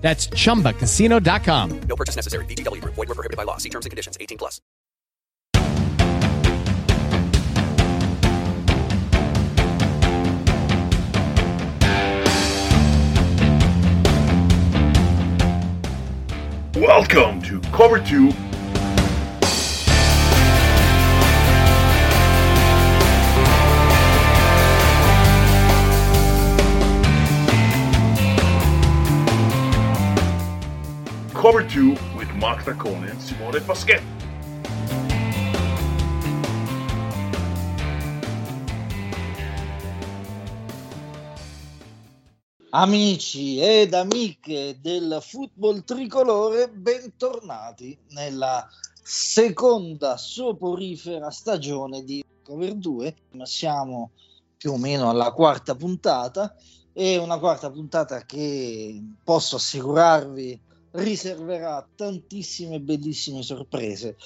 That's chumbacasino.com. No purchase necessary. VGW Group. Void were prohibited by law. See terms and conditions. 18 plus. Welcome to Cover 2 Cover 2 with Mark Taccone and Simone Paschetti. Amici ed amiche del football tricolore, bentornati nella seconda soporifera stagione di Cover 2. Siamo più o meno alla quarta puntata e una quarta puntata che posso assicurarvi riserverà tantissime bellissime sorprese.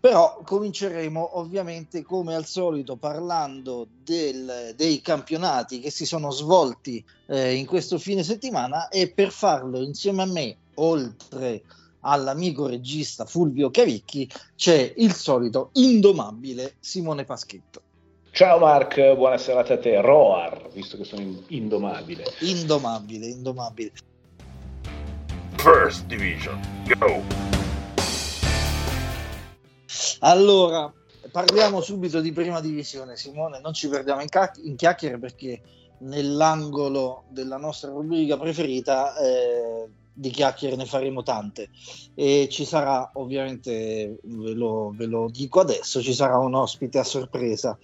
Però cominceremo ovviamente come al solito parlando del, dei campionati che si sono svolti eh, in questo fine settimana e per farlo insieme a me, oltre all'amico regista Fulvio Cavicchi, c'è il solito indomabile Simone Paschetto. Ciao Mark, buona serata a te. Roar, visto che sono indomabile. Indomabile, indomabile. First Division. Go! Allora, parliamo subito di prima divisione, Simone, non ci perdiamo in, ca- in chiacchiere perché nell'angolo della nostra rubrica preferita eh, di chiacchiere ne faremo tante e ci sarà ovviamente, ve lo, ve lo dico adesso, ci sarà un ospite a sorpresa.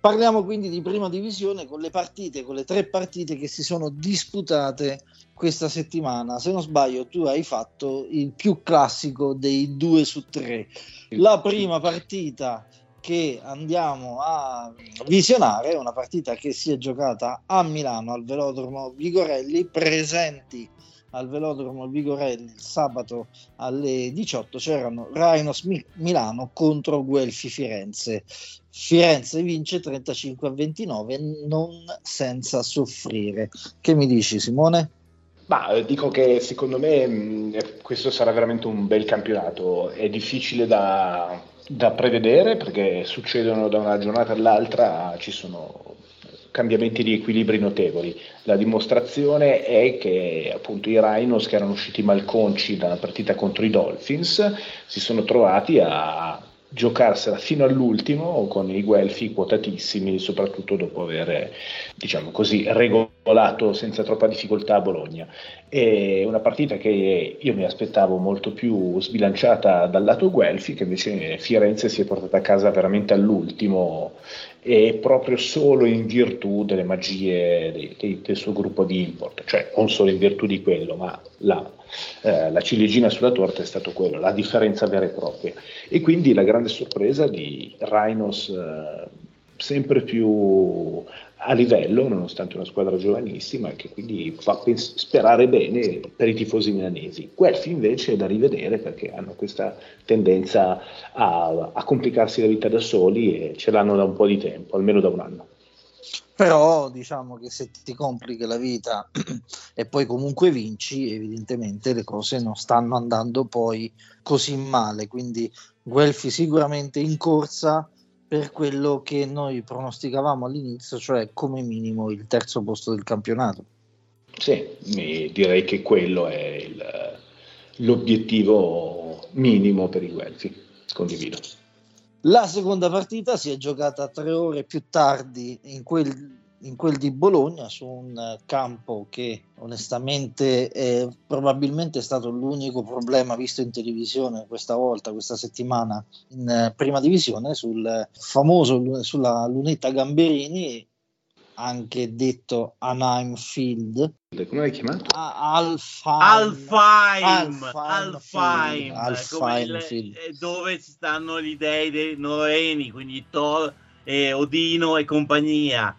Parliamo quindi di prima divisione con le partite, con le tre partite che si sono disputate questa settimana. Se non sbaglio, tu hai fatto il più classico dei due su tre. La prima partita che andiamo a visionare è una partita che si è giocata a Milano al velodromo Vigorelli, presenti al velodromo Vigorelli il sabato alle 18 c'erano Rhinos Milano contro Guelfi Firenze. Firenze vince 35 a 29 non senza soffrire. Che mi dici Simone? Ma eh, dico che secondo me mh, eh, questo sarà veramente un bel campionato. È difficile da, da prevedere perché succedono da una giornata all'altra, ci sono cambiamenti di equilibri notevoli. La dimostrazione è che appunto i Rhinos che erano usciti malconci dalla partita contro i Dolphins si sono trovati a giocarsela fino all'ultimo con i Guelfi quotatissimi, soprattutto dopo aver diciamo così, regolato senza troppa difficoltà a Bologna. È una partita che io mi aspettavo molto più sbilanciata dal lato Guelfi, che invece Firenze si è portata a casa veramente all'ultimo e proprio solo in virtù delle magie dei, dei, del suo gruppo di import, cioè non solo in virtù di quello, ma la, eh, la ciliegina sulla torta è stato quello, la differenza vera e propria. E quindi la grande sorpresa di Rhinos eh, sempre più a livello, nonostante una squadra giovanissima, che quindi fa pens- sperare bene per i tifosi milanesi. Guelfi invece è da rivedere perché hanno questa tendenza a, a complicarsi la vita da soli e ce l'hanno da un po' di tempo, almeno da un anno. Però diciamo che se ti complichi la vita e poi comunque vinci, evidentemente le cose non stanno andando poi così male. Quindi Guelfi sicuramente in corsa per quello che noi pronosticavamo all'inizio, cioè come minimo il terzo posto del campionato. Sì, direi che quello è il, l'obiettivo minimo per i Guelfi, condivido. La seconda partita si è giocata tre ore più tardi in quel in quel di Bologna su un campo che onestamente è probabilmente stato l'unico problema visto in televisione questa volta, questa settimana in prima divisione sul famoso sulla lunetta Gamberini anche detto Anaheim Field. Come l'hai chiamato? Alfheim. Alfheim, Alfheim Alfheim, Alfheim Field. eh, dove ci stanno gli dei dei norreni, quindi Thor, e Odino e compagnia.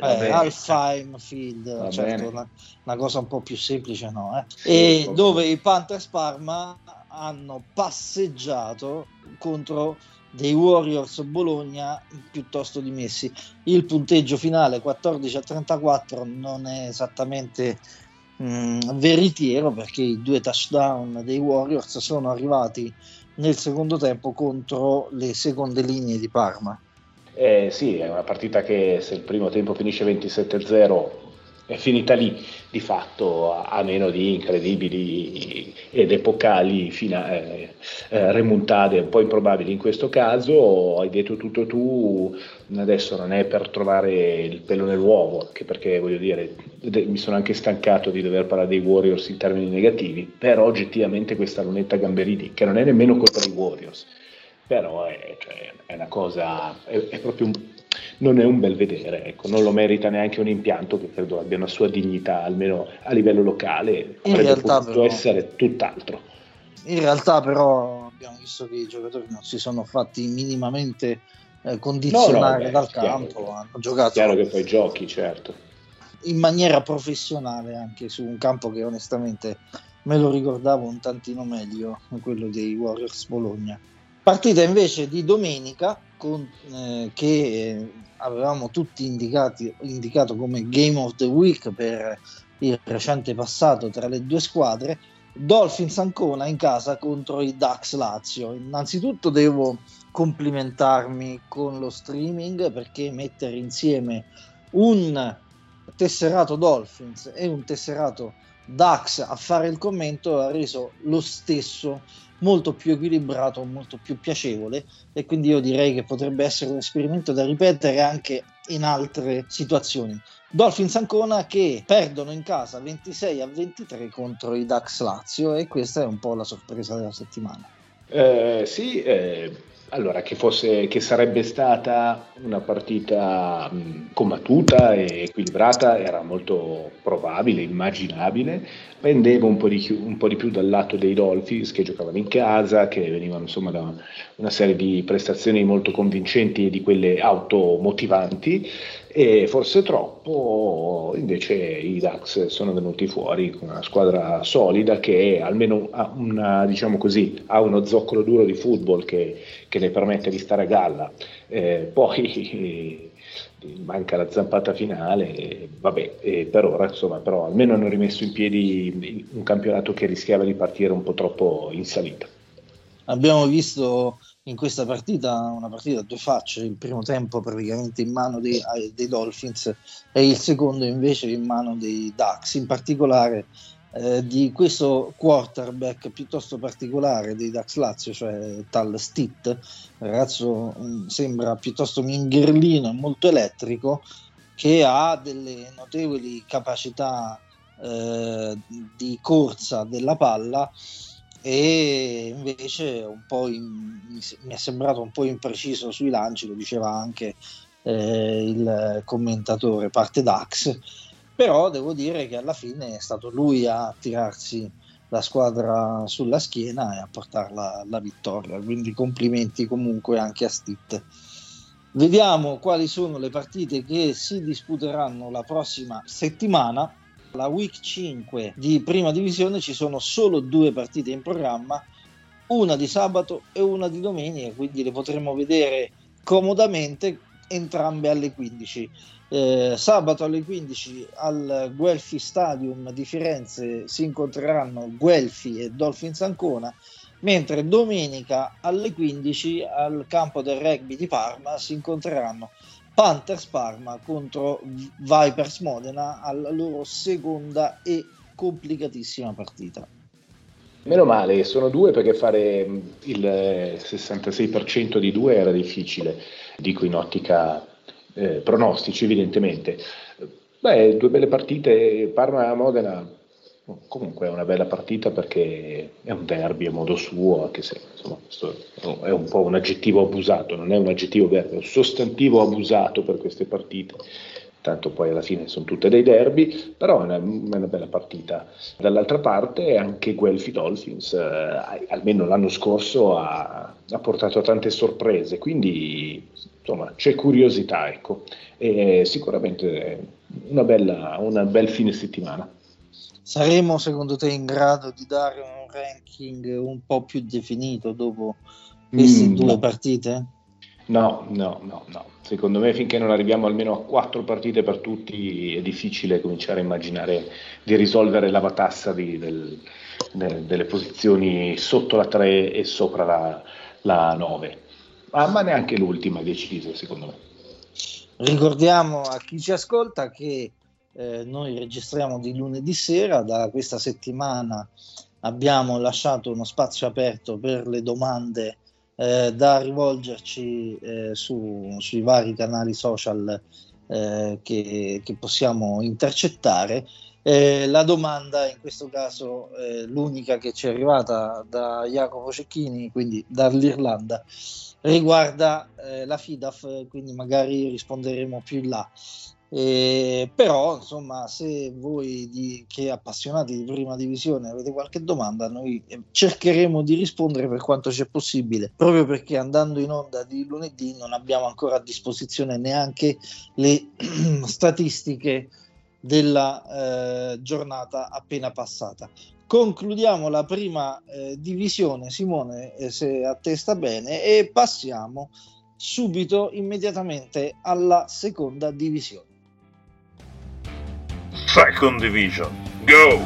Eh. Alfheim Field, certo, una, una cosa un po' più semplice, no? eh? E Sì, dove i Panthers Parma hanno passeggiato contro dei Warriors Bologna piuttosto dimessi. Il punteggio finale 14 a 34 non è esattamente mh, veritiero perché i due touchdown dei Warriors sono arrivati nel secondo tempo contro le seconde linee di Parma. Eh, sì, è una partita che se il primo tempo finisce 27-0 è finita lì, di fatto, a, meno di incredibili ed epocali fina- eh, eh, remontate un po' improbabili in questo caso. Hai detto tutto tu, adesso non è per trovare il pelo nell'uovo, anche perché voglio dire, mi sono anche stancato di dover parlare dei Warriors in termini negativi, però oggettivamente questa lunetta Gamberini, che non è nemmeno colpa dei Warriors, però è, cioè, è una cosa, è, è proprio un, non è un bel vedere, ecco, non lo merita neanche un impianto che credo abbia una sua dignità, almeno a livello locale, In avrebbe realtà, potuto però- essere tutt'altro. In realtà però abbiamo visto che i giocatori non si sono fatti minimamente eh, condizionare No, no, beh, dal campo, che- hanno giocato Chiaro che poi giochi, certo. in maniera professionale anche su un campo che onestamente me lo ricordavo un tantino meglio, quello dei Warriors Bologna. Partita invece di domenica con, eh, che eh, avevamo tutti indicati, indicato come Game of the Week per il recente passato tra le due squadre. Dolphins Ancona in casa contro i Dax Lazio. Innanzitutto devo complimentarmi con lo streaming perché mettere insieme un tesserato Dolphins e un tesserato Dax a fare il commento ha reso lo stesso molto più equilibrato, molto più piacevole e quindi io direi che potrebbe essere un esperimento da ripetere anche in altre situazioni. Dolphins Ancona che perdono in casa 26 a 23 contro i Dax Lazio e questa è un po' la sorpresa della settimana. Eh, sì, eh, allora che, fosse, che sarebbe stata una partita combattuta e equilibrata era molto probabile, immaginabile. Pendeva un po, un po' di più dal lato dei Dolphins che giocavano in casa, che venivano insomma da una serie di prestazioni molto convincenti e di quelle automotivanti e forse troppo invece i Dax sono venuti fuori con una squadra solida che almeno ha, una, diciamo così, ha uno zoccolo duro di football che, che le permette di stare a galla. Eh, poi manca la zampata finale eh, vabbè eh, per ora insomma però almeno hanno rimesso in piedi un campionato che rischiava di partire un po' troppo in salita. Abbiamo visto in questa partita una partita a due facce, il primo tempo praticamente in mano dei, dei Dolphins e il secondo invece in mano dei Ducks, in particolare eh, di questo quarterback piuttosto particolare dei Ducks Lazio, cioè Tal Stitt, ragazzo mh, sembra piuttosto mingherlino e molto elettrico, che ha delle notevoli capacità eh, di corsa della palla e invece in- mi è sembrato un po' impreciso sui lanci, lo diceva anche eh, il commentatore parte Dax, però devo dire che alla fine è stato lui a tirarsi la squadra sulla schiena e a portarla alla vittoria, quindi complimenti comunque anche a Stitt. Vediamo quali sono le partite che si disputeranno la prossima settimana. La week 5 di prima divisione ci sono solo due partite in programma, una di sabato e una di domenica, quindi le potremo vedere comodamente entrambe alle 15. Eh, sabato alle 15 al Guelfi Stadium di Firenze si incontreranno Guelfi e Dolphins Ancona, mentre domenica alle 15 al campo del rugby di Parma si incontreranno Panthers Parma contro Vipers Modena alla loro seconda e complicatissima partita. Meno male, sono due perché fare mh, il eh, 66% di due era difficile, dico in ottica eh, pronostici evidentemente. Beh, due belle partite, Parma-Modena comunque è una bella partita perché è un derby a modo suo, anche se insomma, è un po' un aggettivo abusato, non è un aggettivo vero, è un sostantivo abusato per queste partite. tanto poi alla fine sono tutte dei derby, però è una, una bella partita. Dall'altra parte anche Guelphi Dolphins, eh, almeno l'anno scorso, ha, ha, portato a tante sorprese, quindi insomma c'è curiosità, ecco, e sicuramente una bella, una bel fine settimana. Saremo secondo te in grado di dare un ranking un po' più definito dopo queste mm, due no. partite? No, no, no, no. Secondo me finché non arriviamo almeno a quattro partite per tutti è difficile cominciare a immaginare di risolvere la batassa di, del, de, delle posizioni sotto la 3 e sopra la, la 9. Ah, ma neanche l'ultima è decisa secondo me. Ricordiamo a chi ci ascolta che eh, noi registriamo di lunedì sera, da questa settimana abbiamo lasciato uno spazio aperto per le domande eh, da rivolgerci eh, su, sui vari canali social eh, che, che, possiamo intercettare. Eh, la domanda, in questo caso eh, l'unica che ci è arrivata da Jacopo Cecchini, quindi dall'Irlanda, riguarda la FIDAF, quindi magari risponderemo più in là. Eh, però, insomma, se voi di, che appassionati di prima divisione avete qualche domanda, noi eh, cercheremo di rispondere per quanto c'è possibile, proprio perché andando in onda di lunedì non abbiamo ancora a disposizione neanche le statistiche della eh, giornata appena passata. Concludiamo la prima eh, divisione, Simone, eh, se a te sta bene, e passiamo subito, immediatamente alla seconda divisione. Second Division. Go!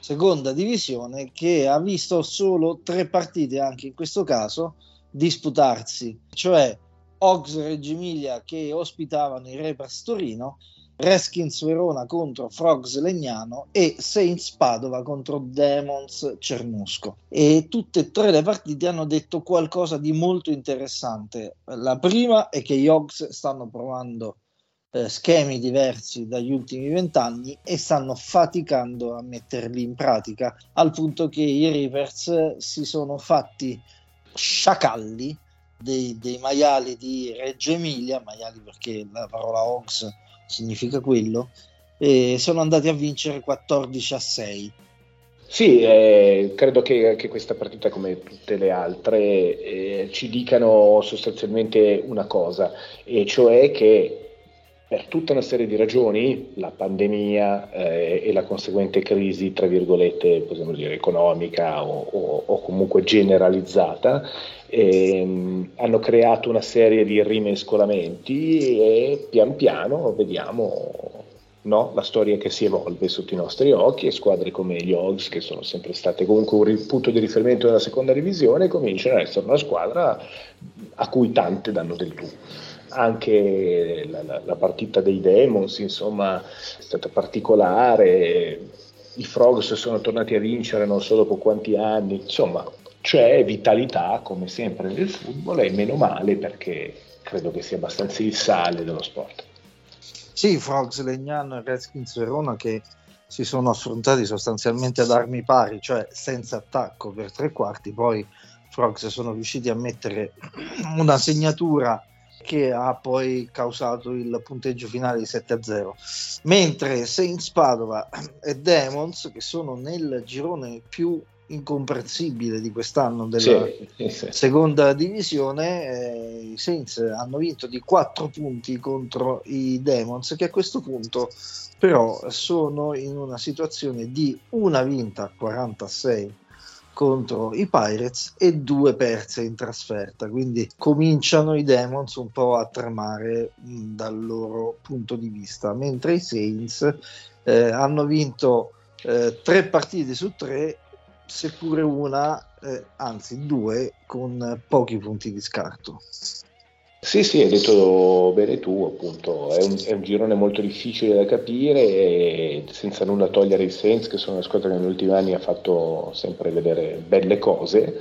Seconda divisione che ha visto solo tre partite anche in questo caso disputarsi, cioè Ox Reggio Emilia che ospitavano i Repers Torino, Reskins Verona contro Frogs Legnano e Saints Padova contro Demons Cernusco. E tutte e tre le partite hanno detto qualcosa di molto interessante. La prima è che gli Ogs stanno provando eh, schemi diversi dagli ultimi vent'anni e stanno faticando a metterli in pratica al punto che i Rivers si sono fatti sciacalli dei, dei maiali di Reggio Emilia, maiali perché la parola Ox significa quello, e sono andati a vincere 14 a 6. Sì, eh, credo che, che, questa partita, come tutte le altre, eh, ci dicano sostanzialmente una cosa, e cioè che per tutta una serie di ragioni, la pandemia eh, e la conseguente crisi, tra virgolette, possiamo dire economica o, o, o comunque generalizzata, ehm, hanno creato una serie di rimescolamenti e pian piano vediamo no, la storia che si evolve sotto i nostri occhi e squadre come gli Hogs, che sono sempre state comunque un punto di riferimento della seconda divisione, cominciano ad essere una squadra a cui tante danno del tu anche la, la, la, partita dei Demons, insomma, è stata particolare. I Frogs sono tornati a vincere non so dopo quanti anni, insomma, c'è vitalità come sempre nel football e meno male perché credo che sia abbastanza il sale dello sport. Sì, Frogs Legnano e Redskins Verona che si sono affrontati sostanzialmente ad armi pari, cioè senza attacco per tre quarti, poi Frogs sono riusciti a mettere una segnatura che ha poi causato il punteggio finale di 7-0. Mentre Saints Padova e Demons, che sono nel girone più incomprensibile di quest'anno della sì, sì. seconda divisione eh, i Saints hanno vinto di 4 punti contro i Demons che a questo punto però sono in una situazione di una vinta 46 contro i Pirates e due perse in trasferta, quindi cominciano i Demons un po' a tremare mh, dal loro punto di vista, mentre i Saints eh, hanno vinto eh, tre partite su tre, seppure una, eh, anzi due, con pochi punti di scarto. Sì, sì, hai detto bene tu, appunto, è un, è un girone molto difficile da capire e senza nulla togliere i Saints, che sono una squadra che negli ultimi anni ha fatto sempre vedere belle cose,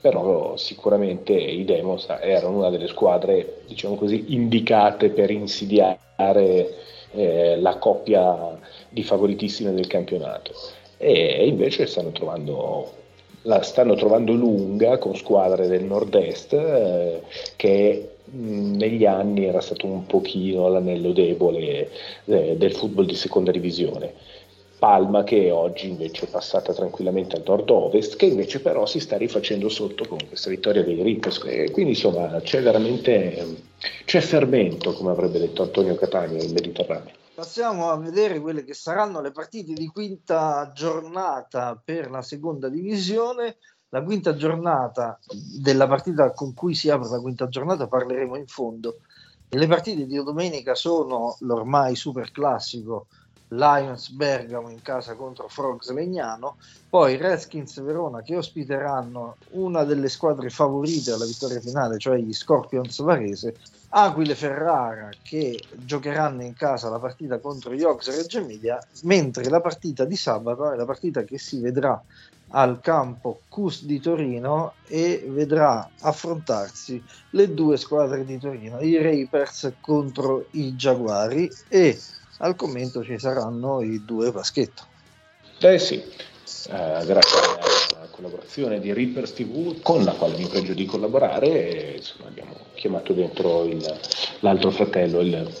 però sicuramente i Demos erano una delle squadre, diciamo così, indicate per insidiare eh, la coppia di favoritissime del campionato. E invece stanno trovando la stanno trovando lunga con squadre del nord-est eh, che negli anni era stato un pochino l'anello debole eh, del football di seconda divisione. Palma che oggi invece è passata tranquillamente al nord-ovest, che invece però si sta rifacendo sotto con questa vittoria dei. E quindi insomma c'è veramente c'è fermento, come avrebbe detto Antonio Catania, in Mediterraneo. Passiamo a vedere quelle che saranno le partite di quinta giornata per la seconda divisione. La quinta giornata della partita con cui si apre la quinta giornata parleremo in fondo. E le partite di domenica sono l'ormai super classico Lions Bergamo in casa contro Frogs Legnano, poi Redskins Verona che ospiteranno una delle squadre favorite alla vittoria finale, cioè gli Scorpions Varese, Aquile Ferrara che giocheranno in casa la partita contro gli Ox Reggio Emilia, mentre la partita di sabato è la partita che si vedrà al campo CUS di Torino e vedrà affrontarsi le due squadre di Torino, i Rapers contro i Giaguari e al commento ci saranno i due Vaschetto. Eh sì, eh, grazie alla collaborazione di Reapers TV con la quale mi pregio di collaborare insomma, abbiamo chiamato dentro il, l'altro fratello il,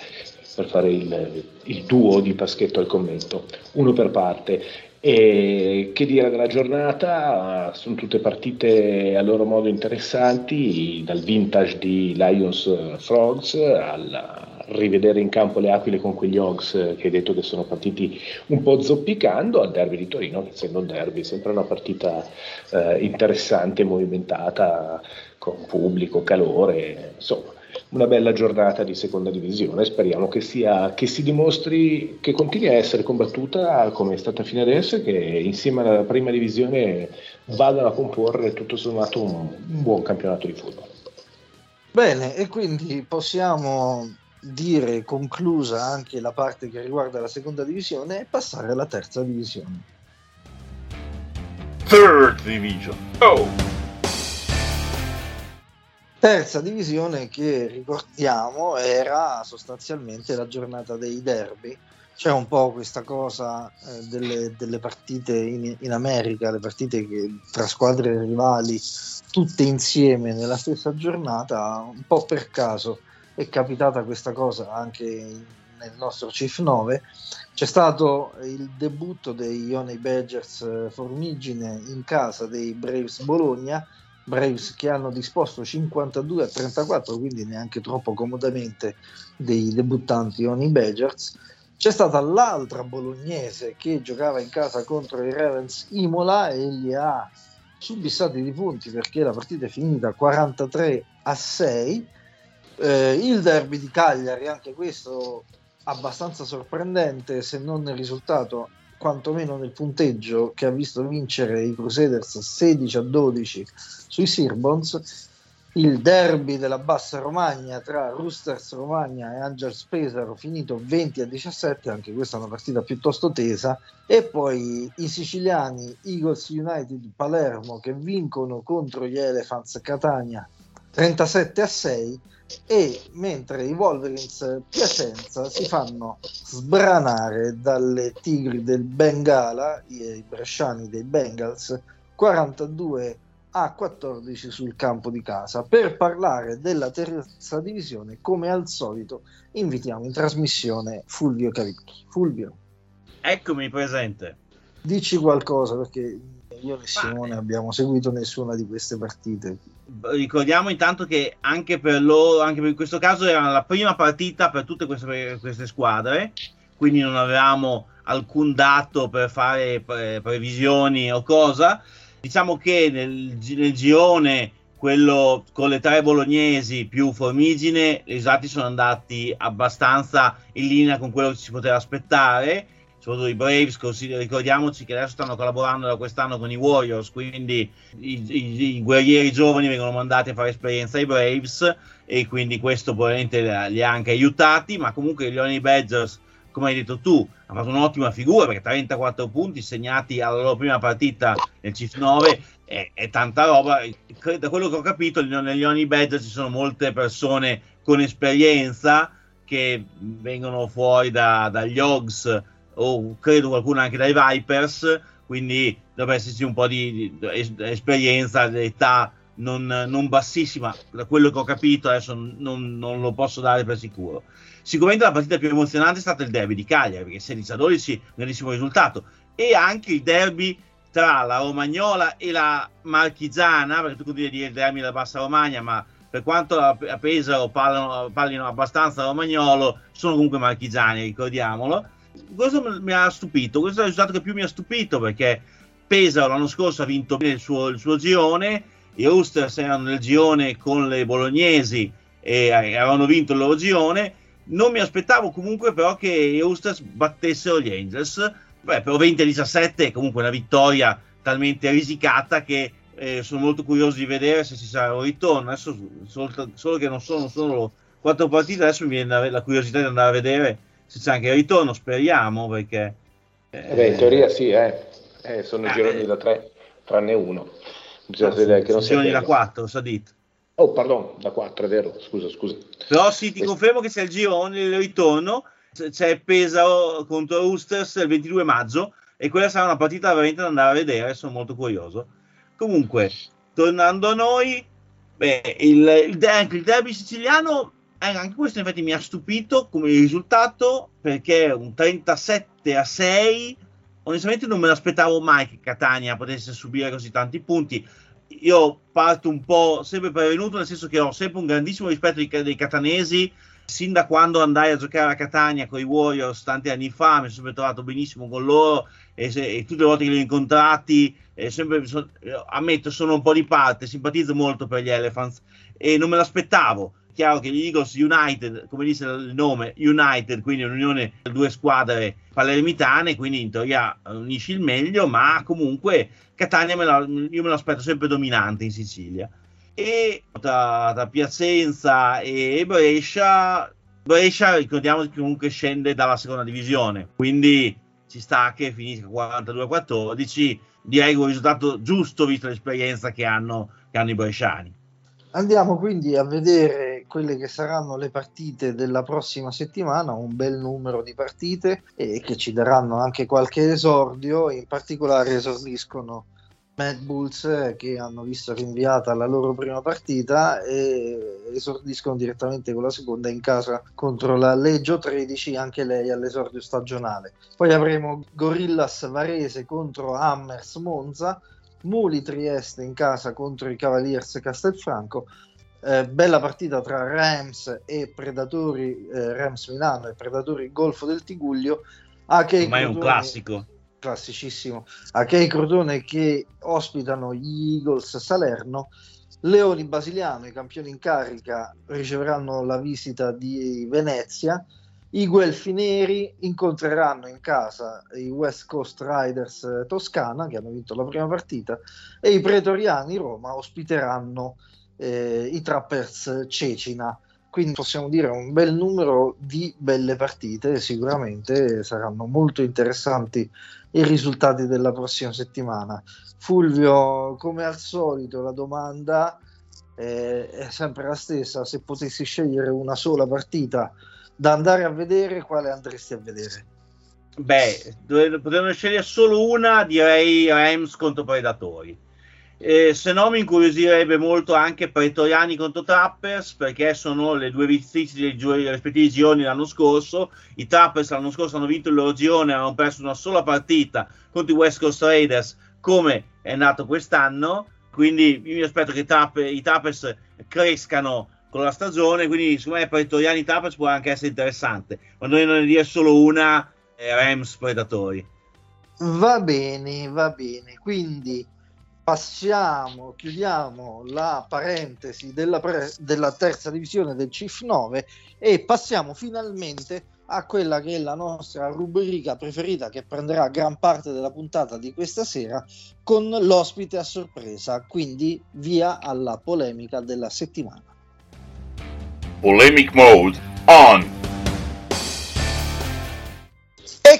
per fare il, il duo di Paschetto al commento, uno per parte. E che dire della giornata? Sono tutte partite a loro modo interessanti, dal vintage di Lions Frogs al rivedere in campo le Aquile con quegli Hogs che hai detto che sono partiti un po' zoppicando al derby di Torino, che essendo un derby sempre una partita eh, interessante, movimentata, con pubblico, calore, insomma una bella giornata di seconda divisione. Speriamo che, sia, che si dimostri che continui a essere combattuta come è stata fino adesso e che insieme alla prima divisione vadano a comporre tutto sommato un, un buon campionato di football. Bene, e quindi possiamo dire conclusa anche la parte che riguarda la seconda divisione e passare alla terza divisione. Third Division. Oh! Terza divisione che ricordiamo era sostanzialmente la giornata dei derby. C'è un po' questa cosa eh, delle, delle, partite in, in, America, le partite che, tra squadre rivali, tutte insieme nella stessa giornata, un po' per caso è capitata questa cosa anche nel nostro Chief 9. C'è stato il debutto dei Honey Badgers eh, Formigine in casa dei Braves Bologna Braves che hanno disposto 52 a 34, quindi neanche troppo comodamente dei debuttanti Oni Badgers. C'è stata l'altra bolognese che giocava in casa contro i Ravens Imola e li ha subissati di punti perché la partita è finita 43 a 6. Eh, il derby di Cagliari, anche questo abbastanza sorprendente se non nel risultato quantomeno nel punteggio che ha visto vincere i Crusaders 16 a 12 sui Sirbons, il derby della Bassa Romagna tra Roosters Romagna e Angels Pesaro finito 20 a 17, anche questa è una partita piuttosto tesa, e poi i siciliani Eagles United Palermo che vincono contro gli Elephants Catania 37 a 6 e mentre i Wolverines Piacenza si fanno sbranare dalle Tigri del Bengala, i bresciani dei Bengals, 42 a 14 sul campo di casa. Per parlare della terza divisione, come al solito, invitiamo in trasmissione Fulvio Cavicchi. Fulvio. Eccomi presente. Dici qualcosa perché io e Simone abbiamo seguito nessuna di queste partite. Ricordiamo intanto che anche per loro, anche per questo caso, era la prima partita per tutte queste, queste squadre, quindi non avevamo alcun dato per fare pre- previsioni o cosa. Diciamo che nel, nel girone quello con le tre bolognesi più Formigine, i risultati sono andati abbastanza in linea con quello che si poteva aspettare soprattutto i Braves, ricordiamoci che adesso stanno collaborando da quest'anno con i Warriors, quindi i, i, i, guerrieri giovani vengono mandati a fare esperienza ai Braves e quindi questo probabilmente li ha anche aiutati, ma comunque gli Honey Badgers, come hai detto tu, hanno fatto un'ottima figura perché 34 punti segnati alla loro prima partita nel CIF 9 è, è tanta roba. Da quello che ho capito, negli Honey Badgers ci sono molte persone con esperienza che vengono fuori da, dagli Hogs o credo qualcuno anche dai Vipers, quindi dovrebbe esserci un po' di, di esperienza, età non, non bassissima, da quello che ho capito adesso non, non, lo posso dare per sicuro. Sicuramente la partita più emozionante è stata il derby di Cagliari, perché 16 a 12, grandissimo risultato, e anche il derby tra la Romagnola e la Marchigiana, perché tu continui a dire il derby della Bassa Romagna, ma per quanto a Pesaro parlino abbastanza romagnolo, sono comunque marchigiani, ricordiamolo. Questo mi ha stupito, questo è il risultato che più mi ha stupito perché Pesaro l'anno scorso ha vinto bene il suo, il suo girone, i Roosters erano nel girone con le bolognesi e avevano vinto il loro girone. Non mi aspettavo comunque però che i Roosters battessero gli Angels, Beh, però 20-17 è comunque una vittoria talmente risicata che eh, sono molto curioso di vedere se ci sarà un ritorno. Adesso solo, solo che non sono solo quattro partite, adesso mi viene la curiosità di andare a vedere se c'è anche il ritorno, speriamo perché... Eh, Beh, in teoria sì, eh. Eh, sono i ah, gironi da tre, tranne uno. Bisogna no, vedere che non sia... da quattro, Sadit. Oh, pardon, da quattro, è vero, scusa, scusa. Però sì, ti confermo che c'è il girone, il ritorno, c'è Pesaro contro Roosters il 22 maggio e quella sarà una partita veramente da andare a vedere, sono molto curioso. Comunque, tornando a noi, beh, il, il, anche il derby siciliano, eh, anche questo infatti mi ha stupito come risultato perché un 37 a 6, onestamente non me l'aspettavo mai che Catania potesse subire così tanti punti. Io parto un po' sempre prevenuto, nel senso che ho sempre un grandissimo rispetto dei, dei catanesi sin da quando andai a giocare a Catania con i Warriors tanti anni fa, mi sono sempre trovato benissimo con loro e, se, e tutte le volte che li ho incontrati, sempre, so, ammetto, sono un po' di parte, simpatizzo molto per gli Elephants e non me l'aspettavo. Chiaro che gli Eagles United, come dice il nome, United, quindi un'unione di due squadre palermitane, quindi in teoria unisci il meglio, ma comunque Catania me la, io me l'aspetto sempre dominante in Sicilia. E tra, tra Piacenza e Brescia Brescia ricordiamo che comunque scende dalla seconda divisione quindi ci sta che finisca 42-14 direi un risultato giusto visto l'esperienza che hanno, che hanno i bresciani. Andiamo quindi a vedere quelle che saranno le partite della prossima settimana, un bel numero di partite e che ci daranno anche qualche esordio, in particolare esordiscono Mad Bulls che hanno visto rinviata la loro prima partita e esordiscono direttamente con la seconda in casa contro la Leggio 13, anche lei all'esordio stagionale. Poi avremo Gorillas Varese contro Hammers Monza, Muli Trieste in casa contro i Cavaliers Castelfranco. Eh, bella partita tra Rams e Predatori, eh, Rams Milano e Predatori Golfo del Tiguglio. Ormai è un classico classicissimo, a Kei Crotone che ospitano gli Eagles Salerno. Leoni Basiliano, i campioni in carica, riceveranno la visita di Venezia. I Guelfi Neri incontreranno in casa i West Coast Riders Toscana, che hanno vinto la prima partita, e i Pretoriani Roma ospiteranno eh, i Trappers Cecina. Quindi possiamo dire un bel numero di belle partite, sicuramente saranno molto interessanti i risultati della prossima settimana. Fulvio, come al solito, la domanda è, è sempre la stessa: se potessi scegliere una sola partita da andare a vedere, quale andresti a vedere? Beh, potendo scegliere solo una, direi Rams contro Predatori eh, se no mi incuriosirebbe molto anche Pretoriani contro Trappers perché sono le due vincitrici dei, gi- rispettivi gironi l'anno scorso. I Trappers l'anno scorso hanno vinto il loro girone, hanno perso una sola partita contro i West Coast Raiders come è andato quest'anno. Quindi io mi aspetto che Trapp- i Trappers crescano con la stagione. Quindi secondo me Pretoriani Trappers può anche essere interessante. Quando non ne dire solo una, eh, Rams Predatori. Va bene, va bene. Quindi passiamo, chiudiamo la parentesi della, pre- della terza divisione del CIF 9 e passiamo finalmente a quella che è la nostra rubrica preferita che prenderà gran parte della puntata di questa sera con l'ospite a sorpresa, quindi via alla polemica della settimana. Polemic mode on.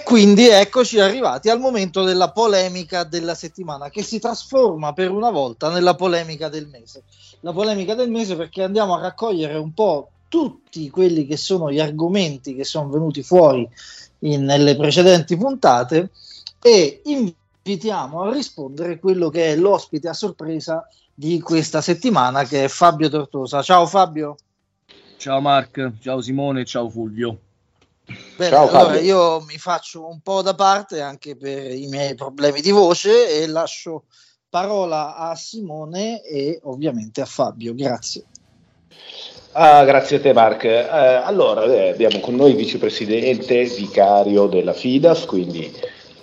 Quindi eccoci arrivati al momento della polemica della settimana che si trasforma per una volta nella polemica del mese. La polemica del mese perché andiamo a raccogliere un po' tutti quelli che sono gli argomenti che sono venuti fuori in, nelle precedenti puntate e invitiamo a rispondere quello che è l'ospite a sorpresa di questa settimana che è Fabio Tortosa. Ciao Fabio. Ciao Mark, ciao Simone, ciao Fulvio. Bene, Ciao, allora io mi faccio un po' da parte anche per i miei problemi di voce e lascio parola a Simone e ovviamente a Fabio. Grazie. Ah, grazie a te Mark. Eh, allora, eh, abbiamo con noi il vicepresidente vicario della FIDAS, quindi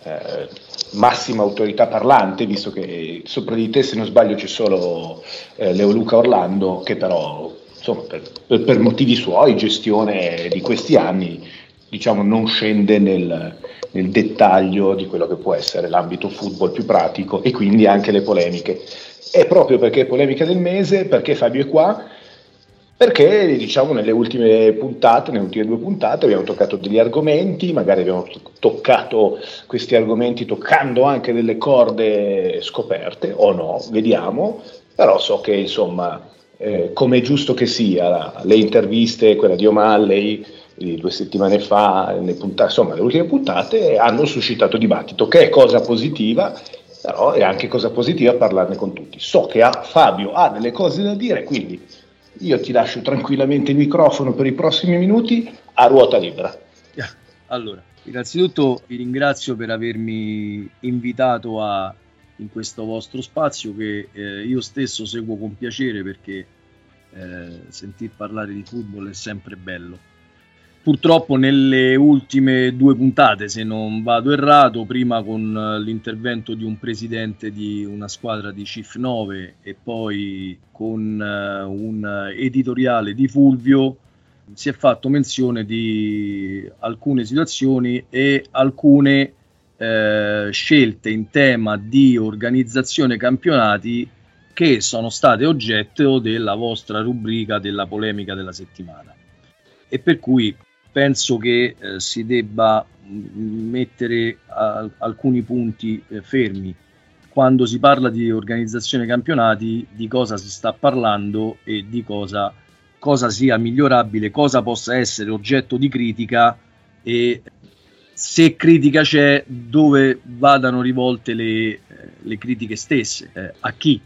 eh, massima autorità parlante, visto che sopra di te, se non sbaglio, c'è solo eh, Leo Luca Orlando, che però, insomma, per, per, motivi suoi, gestione di questi anni, diciamo, non scende nel, nel dettaglio di quello che può essere l'ambito football più pratico e quindi anche le polemiche. E proprio perché è polemica del mese, perché Fabio è qua, perché diciamo nelle ultime puntate, nelle ultime due puntate abbiamo toccato degli argomenti, magari abbiamo toccato questi argomenti toccando anche delle corde scoperte o no, vediamo, però so che insomma eh, come è giusto che sia, le interviste, quella di O'Malley di due settimane fa, puntate, insomma le ultime puntate hanno suscitato dibattito, che è cosa positiva, però è anche cosa positiva parlarne con tutti. So che ha, Fabio ha delle cose da dire, quindi io ti lascio tranquillamente il microfono per i prossimi minuti a ruota libera. Allora, innanzitutto vi ringrazio per avermi invitato a, in questo vostro spazio che eh, io stesso seguo con piacere perché eh, sentir parlare di football è sempre bello purtroppo nelle ultime due puntate, se non vado errato, prima con eh, l'intervento di un presidente di una squadra di CIF 9 e poi con uh, un editoriale di Fulvio, si è fatto menzione di alcune situazioni e alcune eh, scelte in tema di organizzazione campionati che sono state oggetto della vostra rubrica della polemica della settimana. E per cui penso che eh, si debba mm, mettere a, alcuni punti eh, fermi. Quando si parla di organizzazione campionati, di cosa si sta parlando e di cosa, cosa sia migliorabile, cosa possa essere oggetto di critica e se critica c'è, dove vadano rivolte le, eh, le critiche stesse, eh, a chi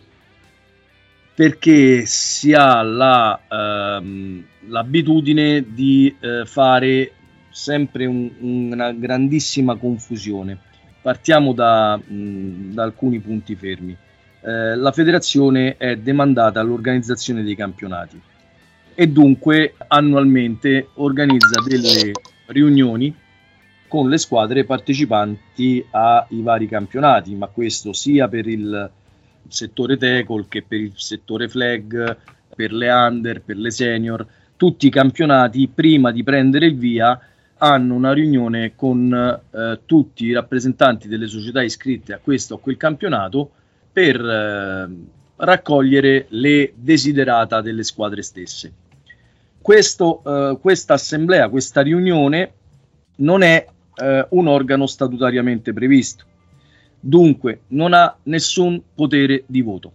perché si ha la, ehm, l'abitudine di eh, fare sempre un, una grandissima confusione. Partiamo da, mh, da alcuni punti fermi. Eh, la federazione è demandata all'organizzazione dei campionati e dunque annualmente organizza delle riunioni con le squadre partecipanti ai vari campionati, ma questo sia per il settore tackle che per il settore flag, per le under, per le senior, tutti i campionati prima di prendere il via hanno una riunione con eh, tutti i rappresentanti delle società iscritte a questo o quel campionato per eh, raccogliere le desiderata delle squadre stesse. Eh, questa assemblea, questa riunione non è eh, un organo statutariamente previsto dunque non ha nessun potere di voto.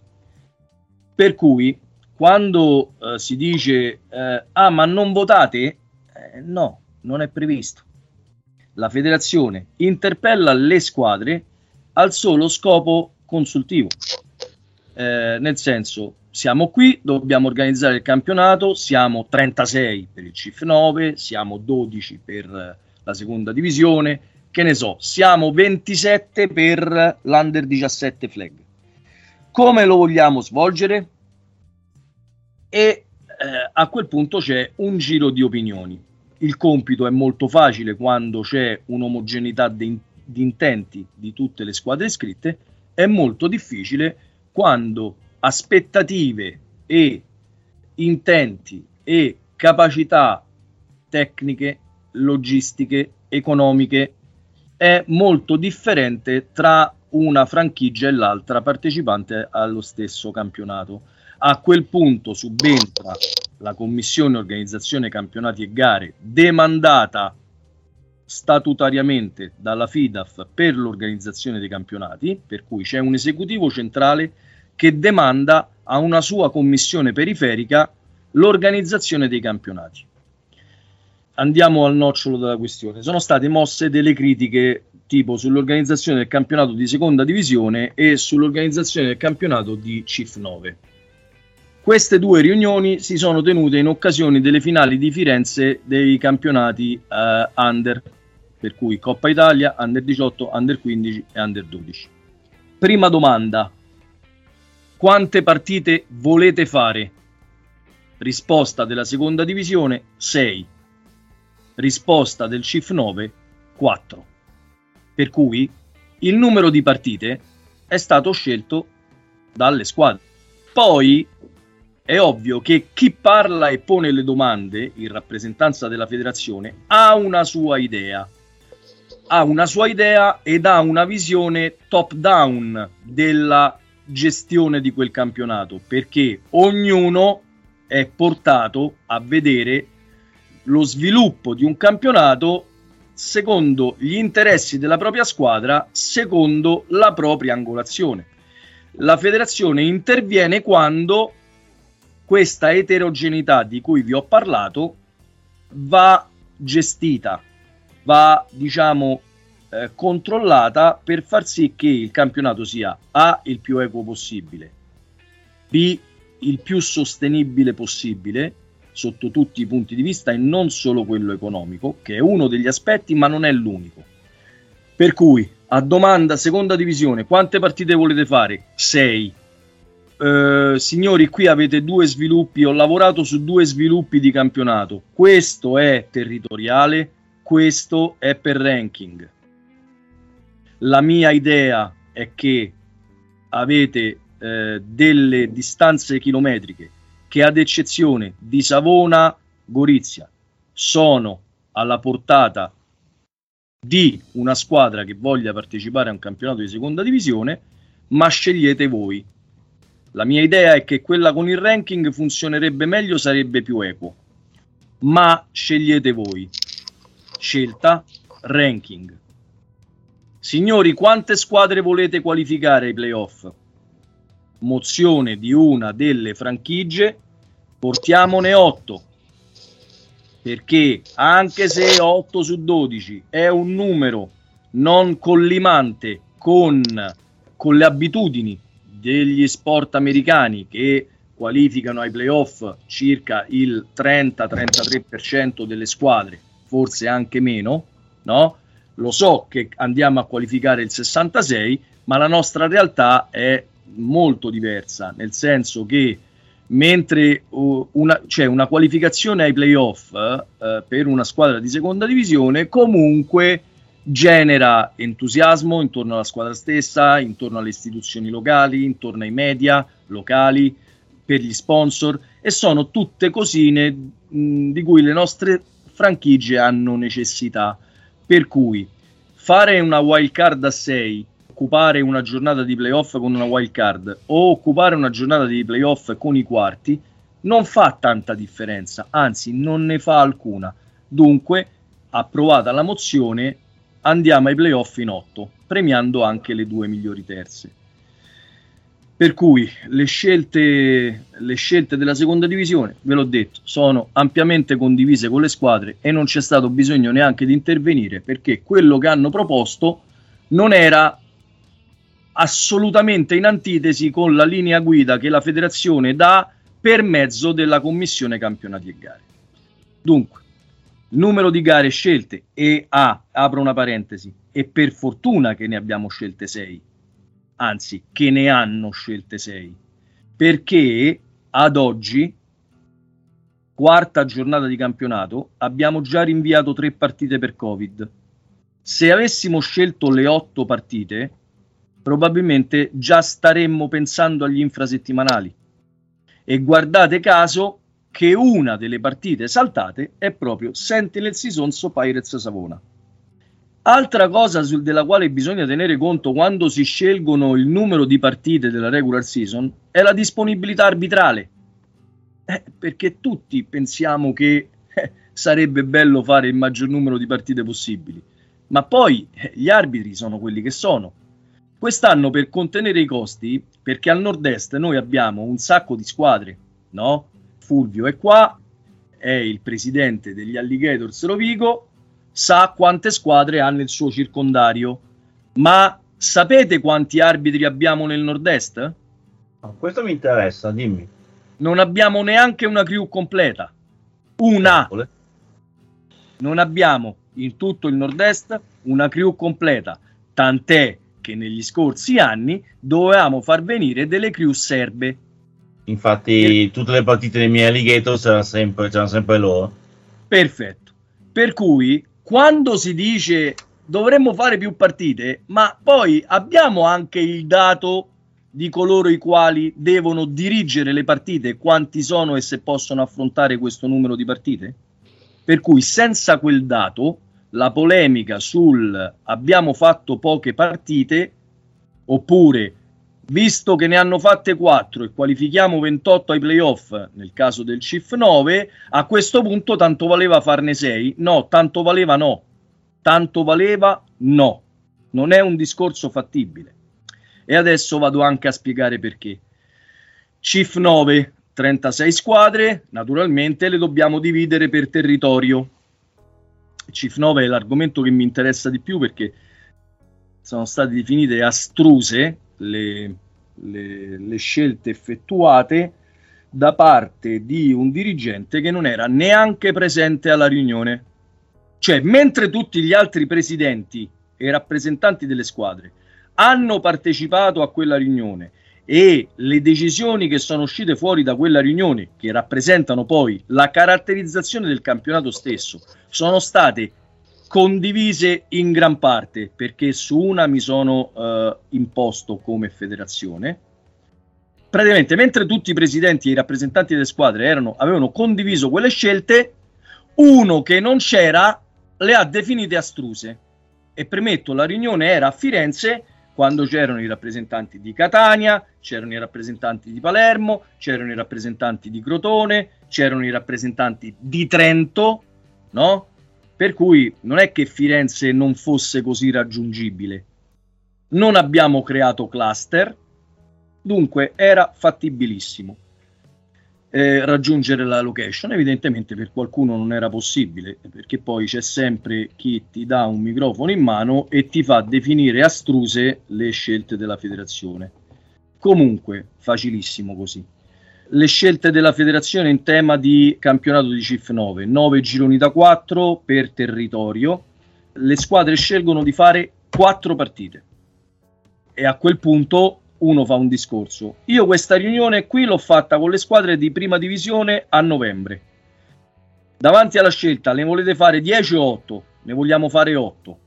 Per cui quando eh, si dice eh, ah ma non votate, eh, no, non è previsto. La federazione interpella le squadre al solo scopo consultivo. Eh, nel senso, siamo qui, dobbiamo organizzare il campionato, siamo 36 per il CIF 9, siamo 12 per la seconda divisione, che ne so, siamo 27 per l'Under 17 flag. Come lo vogliamo svolgere? E eh, a quel punto c'è un giro di opinioni. Il compito è molto facile quando c'è un'omogeneità di, di intenti di tutte le squadre iscritte, è molto difficile quando aspettative e intenti e capacità tecniche, logistiche, economiche è molto differente tra una franchigia e l'altra partecipante allo stesso campionato. A quel punto subentra la commissione organizzazione campionati e gare demandata statutariamente dalla FIDAF per l'organizzazione dei campionati, per cui c'è un esecutivo centrale che demanda a una sua commissione periferica l'organizzazione dei campionati. Andiamo al nocciolo della questione. Sono state mosse delle critiche tipo sull'organizzazione del campionato di seconda divisione e sull'organizzazione del campionato di CIF 9. Queste due riunioni si sono tenute in occasione delle finali di Firenze dei campionati eh, under, per cui Coppa Italia, Under 18, Under 15 e Under 12. Prima domanda, quante partite volete fare? Risposta della seconda divisione 6. Risposta del CIF 9 4. Per cui il numero di partite è stato scelto dalle squadre. Poi è ovvio che chi parla e pone le domande in rappresentanza della federazione ha una sua idea. Ha una sua idea ed ha una visione top down della gestione di quel campionato perché ognuno è portato a vedere lo sviluppo di un campionato secondo gli interessi della propria squadra, secondo la propria angolazione. La federazione interviene quando questa eterogeneità di cui vi ho parlato va gestita, va diciamo eh, controllata per far sì che il campionato sia A il più equo possibile, B il più sostenibile possibile sotto tutti i punti di vista e non solo quello economico, che è uno degli aspetti ma non è l'unico. Per cui, a domanda seconda divisione, quante partite volete fare? 6. Uh, signori, qui avete due sviluppi. Ho lavorato su due sviluppi di campionato. Questo è territoriale, questo è per ranking. La mia idea è che avete eh, delle distanze chilometriche che ad eccezione di Savona, Gorizia, sono alla portata di una squadra che voglia partecipare a un campionato di seconda divisione, ma scegliete voi. La mia idea è che quella con il ranking funzionerebbe meglio, sarebbe più equo. Ma scegliete voi. Scelta ranking. Signori, quante squadre volete qualificare ai playoff? Mozione di una delle franchigie, portiamone 8. Perché anche se 8 su 12 è un numero non collimante con, con le abitudini degli sport americani che qualificano ai playoff circa il 30-33% delle squadre, forse anche meno, no? Lo so che andiamo a qualificare il 66, ma la nostra realtà è molto diversa, nel senso che mentre uh, una, cioè una qualificazione ai playoff uh, per una squadra di seconda divisione comunque genera entusiasmo intorno alla squadra stessa, intorno alle istituzioni locali, intorno ai media locali, per gli sponsor e sono tutte cosine mh, di cui le nostre franchigie hanno necessità. Per cui fare una wild card a 6 occupare una giornata di playoff con una wild card o occupare una giornata di playoff con i quarti non fa tanta differenza, anzi non ne fa alcuna. Dunque, approvata la mozione, andiamo ai playoff in 8, premiando anche le due migliori terze. Per cui le scelte, le scelte della seconda divisione, ve l'ho detto, sono ampiamente condivise con le squadre e non c'è stato bisogno neanche di intervenire perché quello che hanno proposto non era assolutamente in antitesi con la linea guida che la federazione dà per mezzo della commissione campionati e gare. Dunque, numero di gare scelte e A, apro una parentesi, e per fortuna che ne abbiamo scelte 6, anzi che ne hanno scelte 6, perché ad oggi, quarta giornata di campionato, abbiamo già rinviato tre partite per Covid. Se avessimo scelto le otto partite, probabilmente già staremmo pensando agli infrasettimanali. E guardate caso che una delle partite saltate è proprio Sentinel Sisonso Pirates Savona. Altra cosa sul, della quale bisogna tenere conto quando si scelgono il numero di partite della regular season è la disponibilità arbitrale. Eh, perché tutti pensiamo che eh, sarebbe bello fare il maggior numero di partite possibili, ma poi eh, gli arbitri sono quelli che sono Quest'anno per contenere i costi, perché al nord-est noi abbiamo un sacco di squadre, no? Fulvio è qua, è il presidente degli Alligators Rovigo, sa quante squadre ha nel suo circondario. Ma sapete quanti arbitri abbiamo nel nord-est? No, questo mi interessa, dimmi. Non abbiamo neanche una crew completa. Una. Non abbiamo in tutto il nord-est una crew completa. Tant'è che negli scorsi anni dovevamo far venire delle crew serbe. Infatti, tutte le partite dei miei alligator c'erano sempre, c'erano sempre loro. Perfetto. Per cui quando si dice dovremmo fare più partite, ma poi abbiamo anche il dato di coloro i quali devono dirigere le partite, quanti sono e se possono affrontare questo numero di partite? Per cui senza quel dato la polemica sul abbiamo fatto poche partite oppure visto che ne hanno fatte 4 e qualifichiamo 28 ai playoff nel caso del CIF 9 a questo punto tanto valeva farne 6 no, tanto valeva no. Tanto valeva no. Non è un discorso fattibile. E adesso vado anche a spiegare perché. CIF 9 36 squadre naturalmente le dobbiamo dividere per territorio CIF 9 è l'argomento che mi interessa di più perché sono state definite astruse le, le, le, scelte effettuate da parte di un dirigente che non era neanche presente alla riunione. Cioè, mentre tutti gli altri presidenti e rappresentanti delle squadre hanno partecipato a quella riunione e le decisioni che sono uscite fuori da quella riunione, che rappresentano poi la caratterizzazione del campionato stesso, sono state condivise in gran parte perché su una mi sono eh, imposto come federazione. Praticamente, mentre tutti i presidenti e i rappresentanti delle squadre erano, avevano condiviso quelle scelte, uno che non c'era le ha definite astruse. E premetto, la riunione era a Firenze quando c'erano i rappresentanti di Catania, c'erano i rappresentanti di Palermo, c'erano i rappresentanti di Crotone, c'erano i rappresentanti di Trento, no? Per cui non è che Firenze non fosse così raggiungibile. Non abbiamo creato cluster, dunque era fattibilissimo eh, raggiungere la location. Evidentemente per qualcuno non era possibile, perché poi c'è sempre chi ti dà un microfono in mano e ti fa definire astruse le scelte della federazione. Comunque, facilissimo così le scelte della federazione in tema di campionato di CIF 9, 9 gironi da 4 per territorio. Le squadre scelgono di fare 4 partite. E a quel punto uno fa un discorso. Io questa riunione qui l'ho fatta con le squadre di prima divisione a novembre. Davanti alla scelta, ne volete fare 10 o 8? Ne vogliamo fare 8.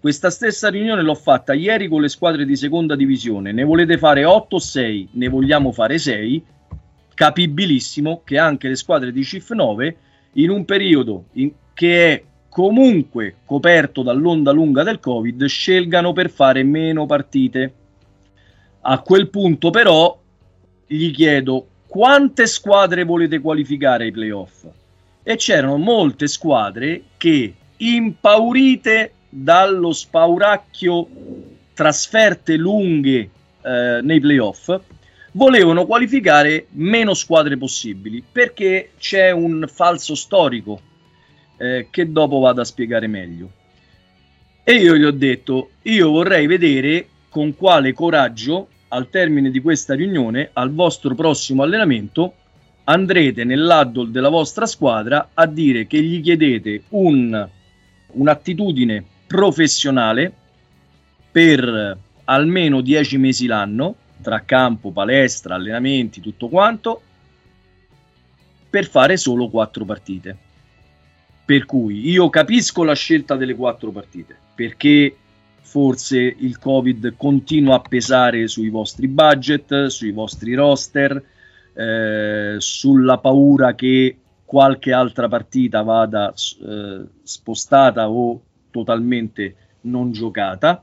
Questa stessa riunione l'ho fatta ieri con le squadre di seconda divisione. Ne volete fare 8 o 6? Ne vogliamo fare 6? Capibilissimo che anche le squadre di CIF 9 in un periodo in che è comunque coperto dall'onda lunga del Covid scelgano per fare meno partite. A quel punto però gli chiedo quante squadre volete qualificare ai playoff? E c'erano molte squadre che impaurite dallo spauracchio trasferte lunghe eh, nei playoff volevano qualificare meno squadre possibili perché c'è un falso storico eh, che dopo vado a spiegare meglio. E io gli ho detto, io vorrei vedere con quale coraggio al termine di questa riunione, al vostro prossimo allenamento, andrete nell'addol della vostra squadra a dire che gli chiedete un, un'attitudine professionale per almeno 10 mesi l'anno tra campo, palestra, allenamenti, tutto quanto, per fare solo quattro partite. Per cui io capisco la scelta delle quattro partite, perché forse il Covid continua a pesare sui vostri budget, sui vostri roster, eh, sulla paura che qualche altra partita vada eh, spostata o totalmente non giocata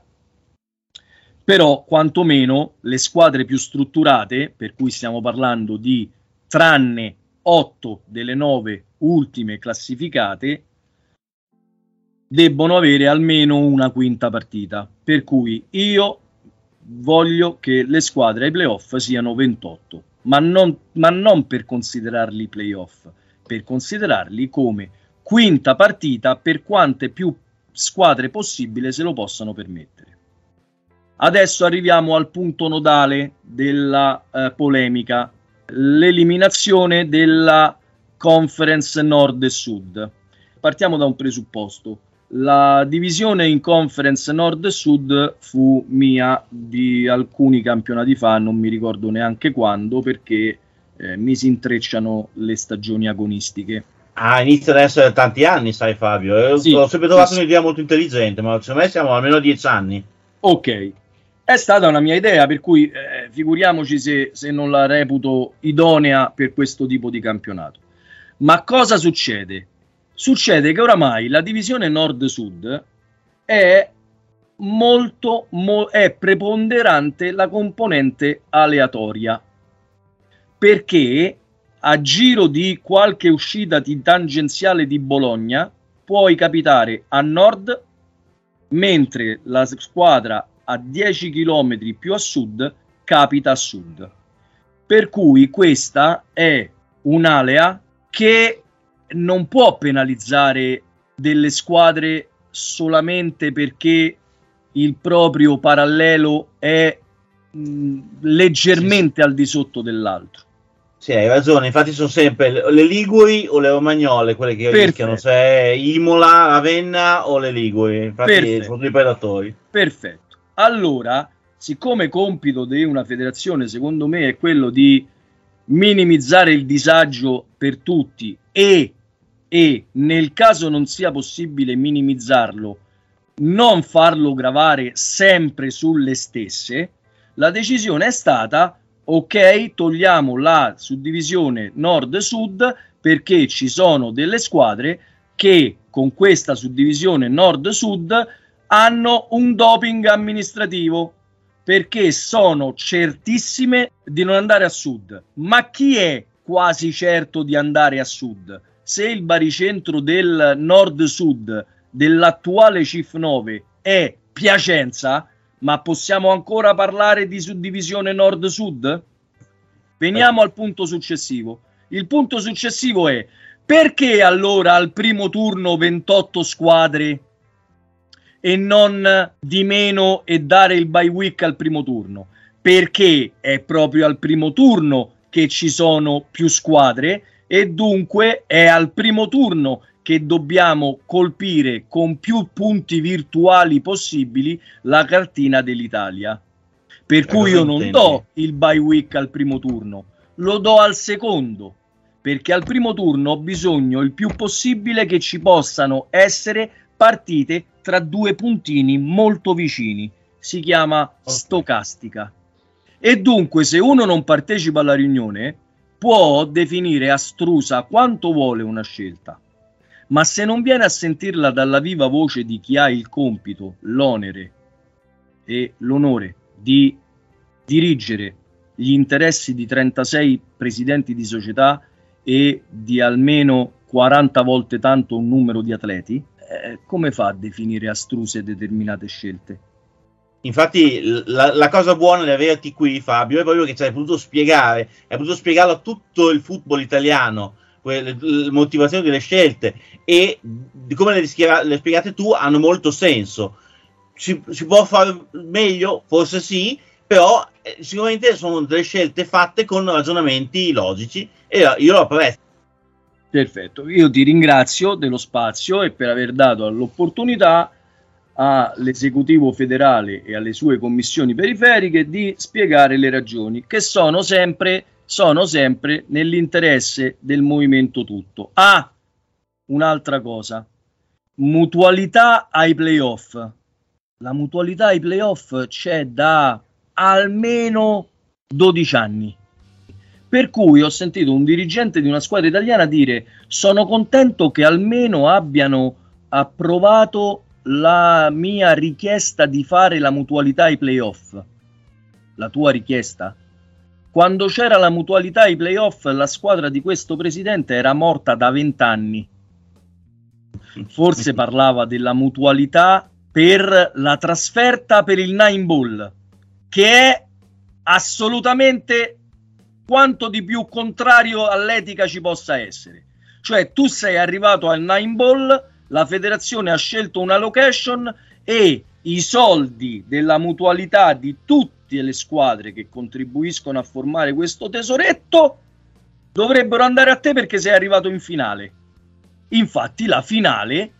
però quantomeno le squadre più strutturate, per cui stiamo parlando di tranne 8 delle 9 ultime classificate, debbono avere almeno una quinta partita. Per cui io voglio che le squadre ai playoff siano 28, ma non, ma non per considerarli playoff, per considerarli come quinta partita per quante più squadre possibile se lo possano permettere. Adesso arriviamo al punto nodale della eh, polemica, l'eliminazione della conference nord e sud. Partiamo da un presupposto. La divisione in conference nord e sud fu mia di alcuni campionati fa, non mi ricordo neanche quando, perché eh, mi si intrecciano le stagioni agonistiche. Ah, inizia ad essere tanti anni, sai Fabio. Eh, Sì, Ho sempre trovato sì. un'idea molto intelligente, ma secondo me siamo almeno dieci anni. Ok, è stata una mia idea, per cui eh, figuriamoci se, se non la reputo idonea per questo tipo di campionato. Ma cosa succede? Succede che oramai la divisione nord-sud è molto, mo- è preponderante la componente aleatoria perché a giro di qualche uscita di tangenziale di Bologna puoi capitare a nord mentre la squadra a 10 km più a sud capita a sud. Per cui questa è un'alea che non può penalizzare delle squadre solamente perché il proprio parallelo è mh, leggermente al di sotto dell'altro. Sì, hai ragione. Infatti, sono sempre le Liguri o le Romagnole quelle che rischiano, se è Imola, Ravenna o le Liguri. Infatti, Perfetto. sono i predatori. Perfetto. Allora, siccome compito di una federazione, secondo me, è quello di minimizzare il disagio per tutti e, e nel caso non sia possibile minimizzarlo, non farlo gravare sempre sulle stesse, la decisione è stata ok, togliamo la suddivisione nord-sud perché ci sono delle squadre che con questa suddivisione nord-sud hanno un doping amministrativo perché sono certissime di non andare a sud. Ma chi è quasi certo di andare a sud? Se il baricentro del nord-sud dell'attuale CIF 9 è Piacenza, ma possiamo ancora parlare di suddivisione nord-sud? Veniamo al punto successivo. Il punto successivo è perché allora al primo turno 28 squadre e non di meno e dare il bye week al primo turno? Perché è proprio al primo turno che ci sono più squadre e dunque è al primo turno che dobbiamo colpire con più punti virtuali possibili la cartina dell'Italia. Per Eh, cui io non intendi? do il bye week al primo turno, lo do al secondo, perché al primo turno ho bisogno il più possibile che ci possano essere partite tra due puntini molto vicini. Si chiama stocastica. E dunque, se uno non partecipa alla riunione, può definire astrusa quanto vuole una scelta. Ma se non viene a sentirla dalla viva voce di chi ha il compito, l'onere e l'onore di dirigere gli interessi di 36 presidenti di società e di almeno 40 volte tanto un numero di atleti, eh, come fa a definire astruse determinate scelte? Infatti, la, la cosa buona di averti qui, Fabio, è proprio che ci hai potuto spiegare, hai potuto spiegarlo a tutto il football italiano, quelle- le motivazioni delle scelte e di come le, schiera- le spiegate tu hanno molto senso. Si, si può fare meglio? Forse sì, però eh, sicuramente sono delle scelte fatte con ragionamenti logici e io lo apprezzo. Perfetto, io ti ringrazio dello spazio e per aver dato l'opportunità all'esecutivo federale e alle sue commissioni periferiche di spiegare le ragioni che sono sempre, sono sempre nell'interesse del movimento tutto. Ah, un'altra cosa, mutualità ai playoff. La mutualità ai playoff c'è da almeno 12 anni. Per cui ho sentito un dirigente di una squadra italiana dire sono contento che almeno abbiano approvato la mia richiesta di fare la mutualità ai playoff. La tua richiesta? Quando c'era la mutualità ai playoff, la squadra di questo presidente era morta da vent'anni. Forse parlava della mutualità per la trasferta per il Nine Ball, che è assolutamente quanto di più contrario all'etica ci possa essere. Cioè tu sei arrivato al nine ball, la federazione ha scelto una location e i soldi della mutualità di tutte le squadre che contribuiscono a formare questo tesoretto dovrebbero andare a te perché sei arrivato in finale. Infatti la finale,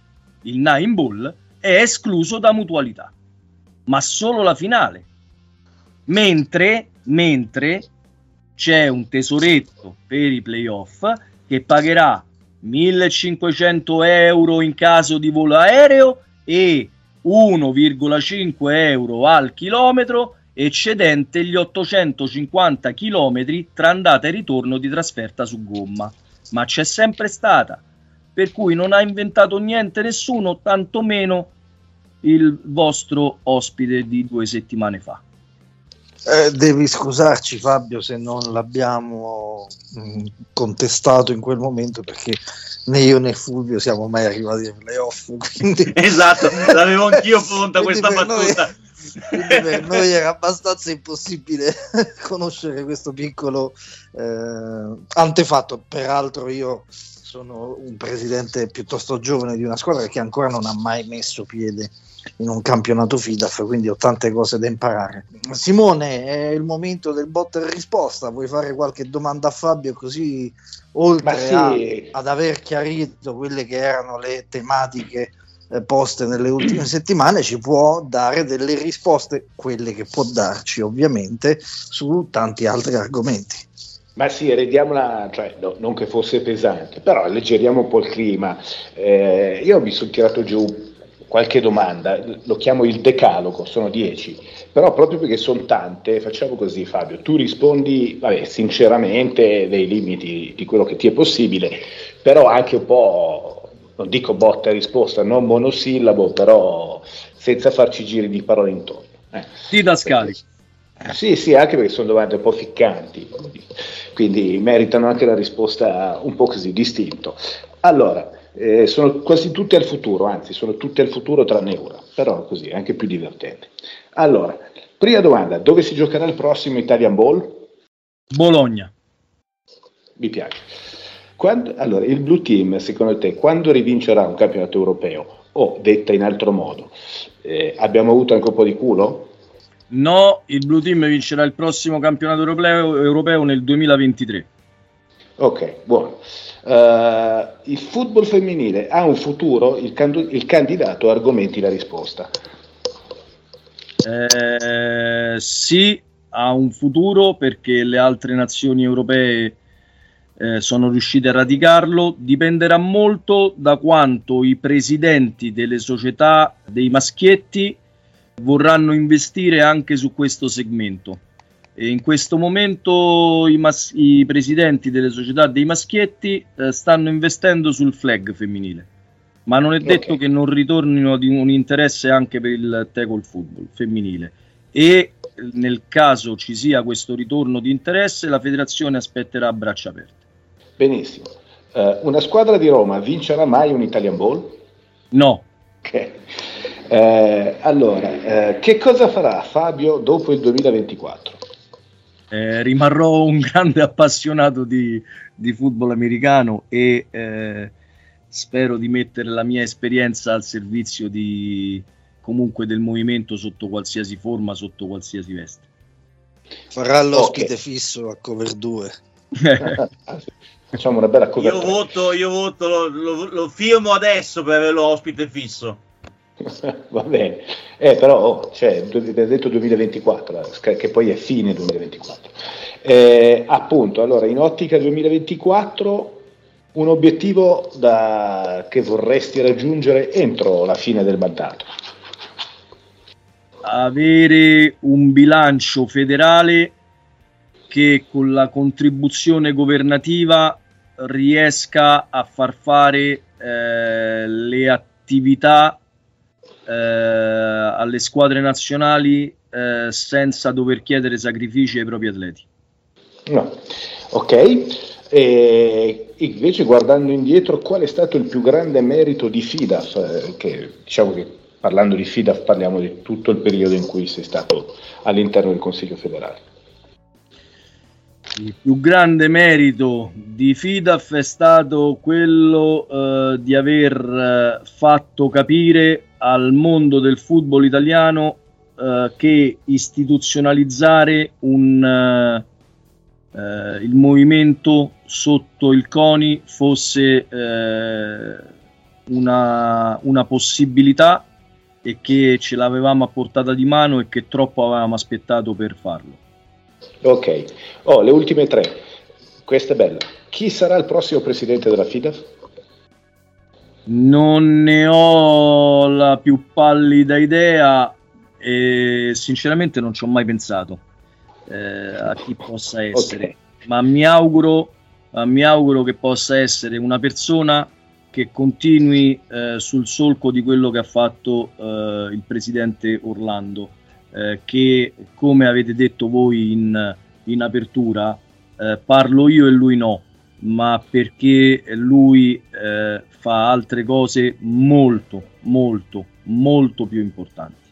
il nine ball, è escluso da mutualità, ma solo la finale. Mentre, mentre c'è un tesoretto per i playoff che pagherà 1500 euro in caso di volo aereo e 1,5 euro al chilometro eccedente gli 850 chilometri tra andata e ritorno di trasferta su gomma. Ma c'è sempre stata, per cui non ha inventato niente nessuno, tantomeno il vostro ospite di due settimane fa. Eh, devi scusarci Fabio se non l'abbiamo mh, contestato in quel momento perché né io né Fulvio siamo mai arrivati ai playoff. Quindi... esatto, l'avevo anch'io pronta questa battuta. Noi, per noi era abbastanza impossibile conoscere questo piccolo eh, antefatto. Peraltro io sono un presidente piuttosto giovane di una squadra che ancora non ha mai messo piede in un campionato FIDAF, quindi ho tante cose da imparare. Simone, è il momento del botta e risposta, vuoi fare qualche domanda a Fabio così oltre sì. a, ad aver chiarito quelle che erano le tematiche eh, poste nelle ultime settimane, ci può dare delle risposte, quelle che può darci ovviamente, su tanti altri argomenti. Ma sì, rendiamola, cioè, no, non che fosse pesante, però alleggeriamo un po' il clima. Eh, io mi sono tirato giù qualche domanda, lo chiamo il decalogo, sono dieci, però proprio perché sono tante, facciamo così Fabio, tu rispondi vabbè, sinceramente dei limiti di quello che ti è possibile, però anche un po', non dico botta e risposta, non monosillabo, però senza farci giri di parole intorno. Eh. Didascali. Sì, sì, anche perché sono domande un po' ficcanti, quindi meritano anche la risposta un po' così distinto. Allora, eh, sono quasi tutte al futuro, anzi sono tutte al futuro tranne una, però così è anche più divertente. Allora, prima domanda, dove si giocherà il prossimo Italian Ball? Bologna. Mi piace. Quando, allora, il Blue Team, secondo te, quando rivincerà un campionato europeo? O, detta in altro modo, eh, abbiamo avuto anche un po' di culo? No, il Blue Team vincerà il prossimo campionato europeo, europeo nel 2023. Ok, buono. Uh, il football femminile ha un futuro? Il, can- il candidato argomenti la risposta. Eh, sì, ha un futuro perché le altre nazioni europee eh, sono riuscite a radicarlo. Dipenderà molto da quanto i presidenti delle società dei maschietti vorranno investire anche su questo segmento. E in questo momento i, mas- i, presidenti delle società dei maschietti eh, stanno investendo sul flag femminile, ma non è detto okay. che non ritornino di un interesse anche per il tackle football femminile. E nel caso ci sia questo ritorno di interesse, la federazione aspetterà a braccia aperte. Benissimo. Uh, una squadra di Roma vincerà mai un Italian Ball? No. Ok. Eh, allora, eh, che cosa farà Fabio dopo il 2024? Eh, rimarrò un grande appassionato di, di football americano e eh, spero di mettere la mia esperienza al servizio di, comunque del movimento sotto qualsiasi forma, sotto qualsiasi veste. Farà l'ospite okay. fisso a cover 2. Facciamo una bella cover Io voto, io voto lo, lo, lo firmo adesso per avere l'ospite fisso. Va bene, eh, però oh, cioè, detto 2024, che poi è fine 2024. Eh, appunto, allora in ottica 2024 un obiettivo da, che vorresti raggiungere entro la fine del mandato? Avere un bilancio federale che con la contribuzione governativa riesca a far fare eh, le attività eh, alle squadre nazionali eh, senza dover chiedere sacrifici ai propri atleti. No. Ok. E invece guardando indietro, qual è stato il più grande merito di FIDAF? Eh, che diciamo che parlando di FIDAF parliamo di tutto il periodo in cui sei stato all'interno del Consiglio federale. Il più grande merito di FIDAF è stato quello eh, di aver eh, fatto capire al mondo del football italiano eh, che istituzionalizzare un, eh, eh, il movimento sotto il CONI fosse eh, una, una possibilità e che ce l'avevamo a portata di mano e che troppo avevamo aspettato per farlo. Ok, oh, le ultime tre. Questa è bella. Chi sarà il prossimo presidente della FIDAF? Non ne ho la più pallida idea e sinceramente non ci ho mai pensato eh, a chi possa essere, Ok. ma mi auguro, mi auguro che possa essere una persona che continui eh, sul solco di quello che ha fatto eh, il presidente Orlando, eh, che come avete detto voi in, in apertura, eh, parlo io e lui no, ma perché lui eh, fa altre cose molto, molto, molto più importanti.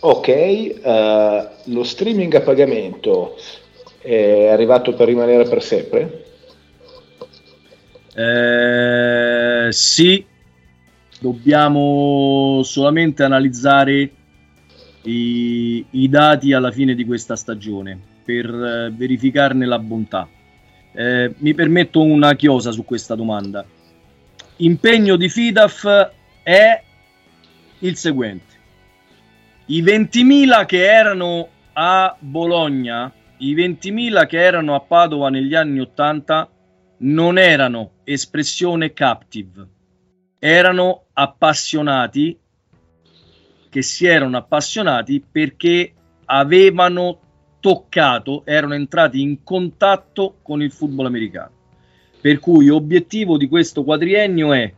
Ok, eh, lo streaming a pagamento è arrivato per rimanere per sempre? Eh, sì, dobbiamo solamente analizzare i, i dati alla fine di questa stagione per eh, verificarne la bontà. Eh, mi permetto una chiosa su questa domanda. Impegno di FIDAF è il seguente. I 20.000 che erano a Bologna, i 20.000 che erano a Padova negli anni 80 non erano espressione captive, erano appassionati che si erano appassionati perché avevano toccato, erano entrati in contatto con il football americano. Per cui obiettivo di questo quadriennio è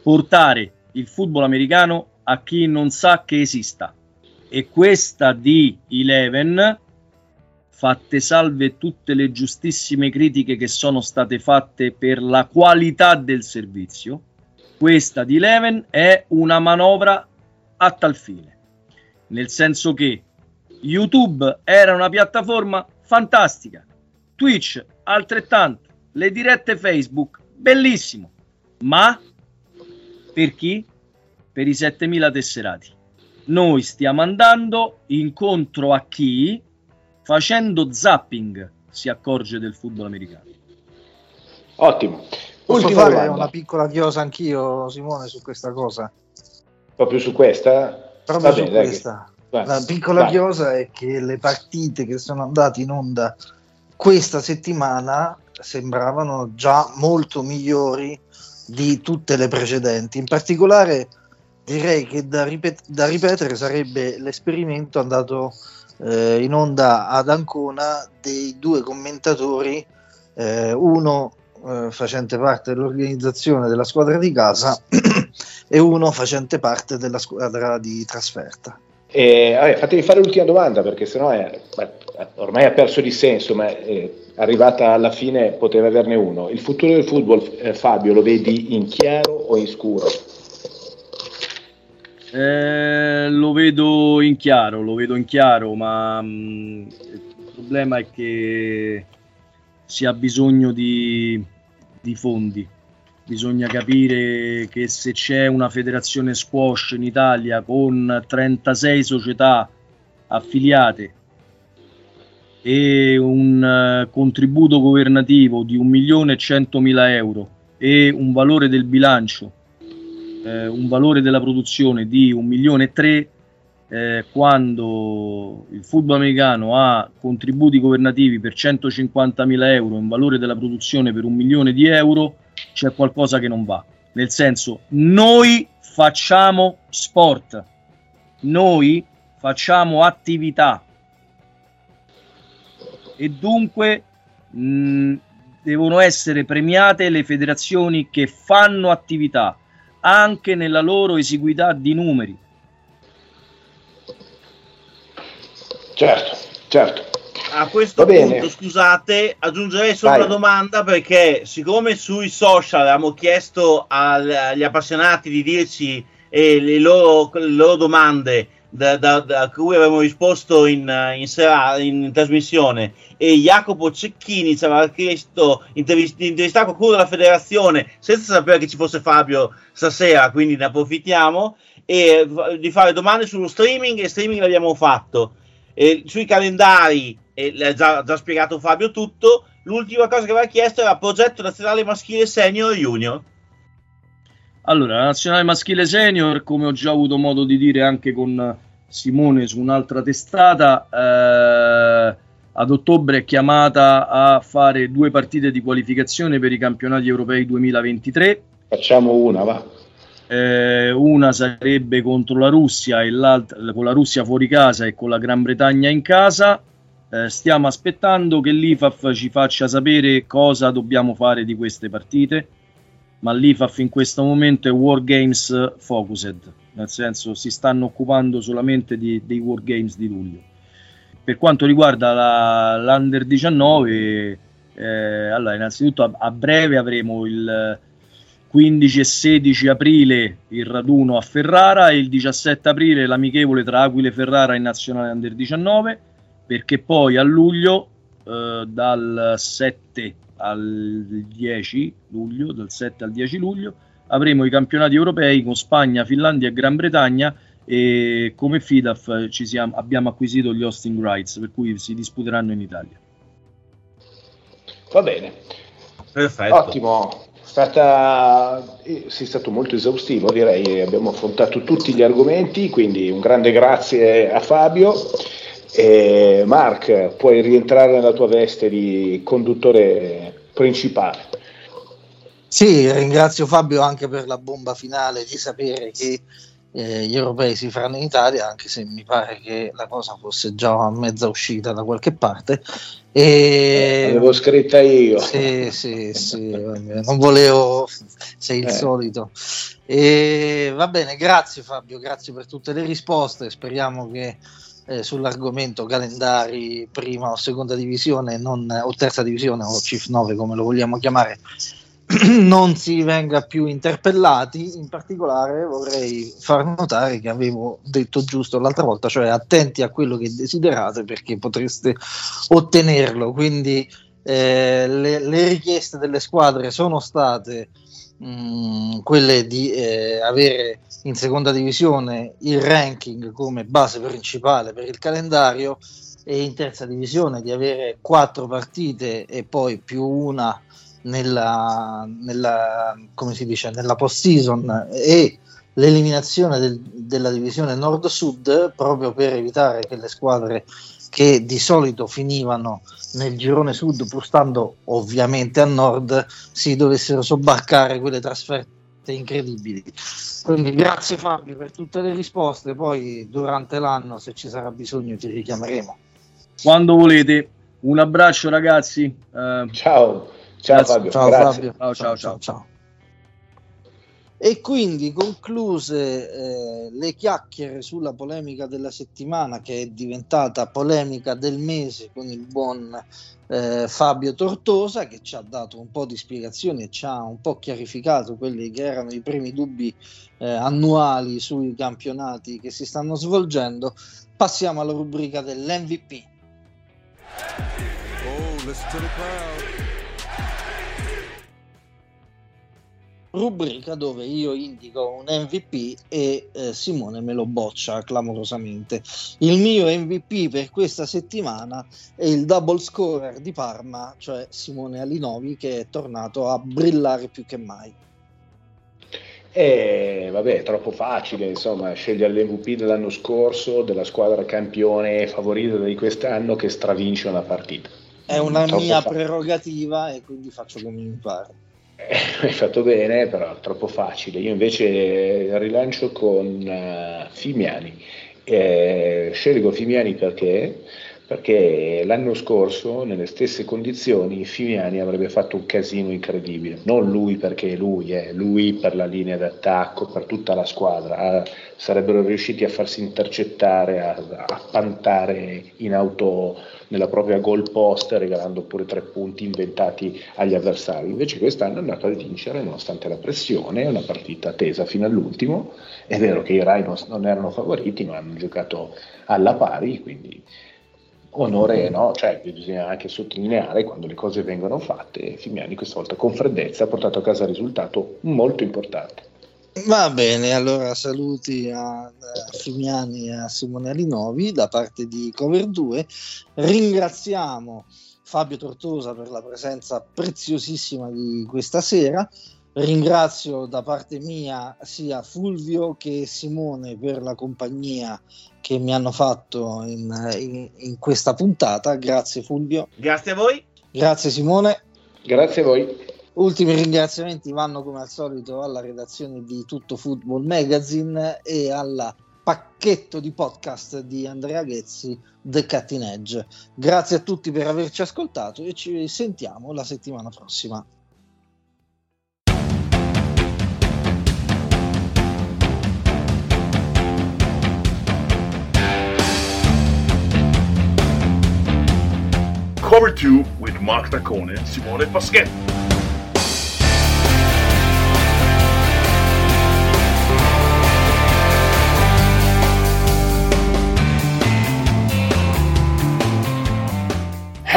portare il football americano a chi non sa che esista. E questa di Eleven, fatte salve tutte le giustissime critiche che sono state fatte per la qualità del servizio, questa di Eleven è una manovra a tal fine. Nel senso che YouTube era una piattaforma fantastica, Twitch altrettanto, le dirette Facebook bellissimo, ma per chi? Per i 7000 tesserati. Noi stiamo andando incontro a chi facendo zapping si accorge del football americano. Ottimo. Posso Ultima fare domanda. una piccola chiosa anch'io, Simone, su questa cosa? Proprio su questa? Proprio Va su bene, dai, questa. La piccola Vai. chiosa è che le partite che sono andate in onda questa settimana sembravano già molto migliori di tutte le precedenti. In particolare direi che da, ripet- da ripetere sarebbe l'esperimento andato eh, in onda ad Ancona dei due commentatori, eh, uno eh, facente parte dell'organizzazione della squadra di casa e uno facente parte della squadra di trasferta. Eh, vabbè, fatemi fare l'ultima domanda perché sennò è, ormai ha perso di senso, ma è arrivata alla fine poteva averne uno. Il futuro del football, eh, Fabio, lo vedi in chiaro o in scuro? Eh, lo vedo in chiaro, lo vedo in chiaro, ma mh, il problema è che si ha bisogno di, di fondi. Bisogna capire che se c'è una federazione squash in Italia con 36 società affiliate e un eh, contributo governativo di 1.100.000 euro e un valore del bilancio eh, un valore della produzione di 1 milione e 3 eh, quando il football americano ha contributi governativi per 150.000 euro e un valore della produzione per un milione di euro c'è qualcosa che non va nel senso noi facciamo sport noi facciamo attività e dunque mh, devono essere premiate le federazioni che fanno attività anche nella loro esiguità di numeri. Certo, certo. A questo punto, scusate, aggiungerei solo Vai. una domanda perché siccome sui social abbiamo chiesto al- agli appassionati di dirci eh, le, loro, le loro domande da, da, da cui avevamo risposto in, in, sera, in trasmissione e Jacopo Cecchini ci aveva chiesto intervist- di intervistare qualcuno della federazione senza sapere che ci fosse Fabio stasera, quindi ne approfittiamo e di fare domande sullo streaming e streaming l'abbiamo fatto. E sui calendari, e l'ha già, già spiegato Fabio tutto, l'ultima cosa che aveva chiesto era progetto nazionale maschile senior e junior. Allora, la nazionale maschile senior, come ho già avuto modo di dire anche con Simone su un'altra testata, eh, ad ottobre è chiamata a fare due partite di qualificazione per i campionati europei 2023. Facciamo una, va. Eh, una sarebbe contro la Russia e l'altra con la Russia fuori casa e con la Gran Bretagna in casa. Eh, stiamo aspettando che l'IFAF ci faccia sapere cosa dobbiamo fare di queste partite ma l'IFAF in questo momento è War Games focused, nel senso si stanno occupando solamente di, dei War Games di luglio. Per quanto riguarda la, l'Under 19, eh, allora innanzitutto a, a, breve avremo il 15 e 16 aprile il raduno a Ferrara e il 17 aprile l'amichevole tra Aquile Ferrara e Nazionale Under 19, perché poi a luglio eh, dal 7 al 10 luglio, dal 7 al 10 luglio, avremo i campionati europei con Spagna, Finlandia e Gran Bretagna e come FIDAF ci siamo, abbiamo acquisito gli hosting rights, per cui si disputeranno in Italia. Va bene. Perfetto. Ottimo. Stata, eh, sei stato molto esaustivo, direi. Abbiamo affrontato tutti gli argomenti, quindi un grande grazie a Fabio. E Mark, puoi rientrare nella tua veste di conduttore principale. Sì, ringrazio Fabio anche per la bomba finale di sapere che eh, gli europei si faranno in Italia, anche se mi pare che la cosa fosse già a mezza uscita da qualche parte. E... L'avevo scritta io. Sì, sì, sì, non volevo, sei il eh. solito. E va bene, grazie Fabio, grazie per tutte le risposte, speriamo che eh, sull'argomento calendari prima o seconda divisione non, o terza divisione o CIF 9 come lo vogliamo chiamare non si venga più interpellati. In particolare vorrei far notare che avevo detto giusto l'altra volta cioè attenti a quello che desiderate perché potreste ottenerlo. Quindi eh, le, le richieste delle squadre sono state mm, quelle di eh, avere in seconda divisione il ranking come base principale per il calendario e in terza divisione di avere quattro partite e poi più una nella, nella come si dice nella post season e l'eliminazione del, della divisione nord-sud proprio per evitare che le squadre che di solito finivano nel girone sud, pur stando ovviamente a nord, si dovessero sobbarcare quelle trasferte incredibili. Quindi grazie Fabio per tutte le risposte, poi durante l'anno se ci sarà bisogno ti richiameremo. Quando volete. Un abbraccio ragazzi. Uh, ciao. Ciao Fabio. Ciao, Fabio. ciao, ciao. ciao. ciao. E quindi concluse eh, le chiacchiere sulla polemica della settimana che è diventata polemica del mese con il buon eh, Fabio Tortosa che ci ha dato un po' di spiegazioni e ci ha un po' chiarificato quelli che erano i primi dubbi eh, annuali sui campionati che si stanno svolgendo. Passiamo alla rubrica dell'MVP. Oh, rubrica dove io indico un MVP e eh, Simone me lo boccia clamorosamente. Il mio MVP per questa settimana è il double scorer di Parma, cioè Simone Alinovi, che è tornato a brillare più che mai. E eh, vabbè, è troppo facile, insomma, scegliere l'MVP dell'anno scorso, della squadra campione favorita di quest'anno che stravince una partita. È una troppo mia facile. prerogativa e quindi faccio come mi pare. Eh, hai fatto bene, però è troppo facile. Io invece rilancio con uh, Fimiani. Eh, scelgo Fimiani perché? perché l'anno scorso nelle stesse condizioni Fimiani avrebbe fatto un casino incredibile, non lui perché lui è, lui per la linea d'attacco, per tutta la squadra, sarebbero riusciti a farsi intercettare, a, a pantare in auto nella propria goal post regalando pure tre punti inventati agli avversari, invece quest'anno è andato a vincere nonostante la pressione, una partita tesa fino all'ultimo, è vero che i Rai non, non erano favoriti ma hanno giocato alla pari, quindi onore no, cioè bisogna anche sottolineare quando le cose vengono fatte, Fimiani questa volta con freddezza ha portato a casa un risultato molto importante. Va bene, allora saluti a, Fimiani e a Simone Alinovi da parte di Cover 2. Ringraziamo Fabio Tortosa per la presenza preziosissima di questa sera. Ringrazio da parte mia sia Fulvio che Simone per la compagnia che mi hanno fatto in, in, in questa puntata. Grazie Fulvio. Grazie a voi. Grazie Simone. Grazie a voi. Ultimi ringraziamenti vanno come al solito alla redazione di Tutto Football Magazine e al pacchetto di podcast di Andrea Ghezzi, The Cutting Edge. Grazie a tutti per averci ascoltato e ci sentiamo la settimana prossima. Cover 2 with Mark Taccone Simone Paschetti.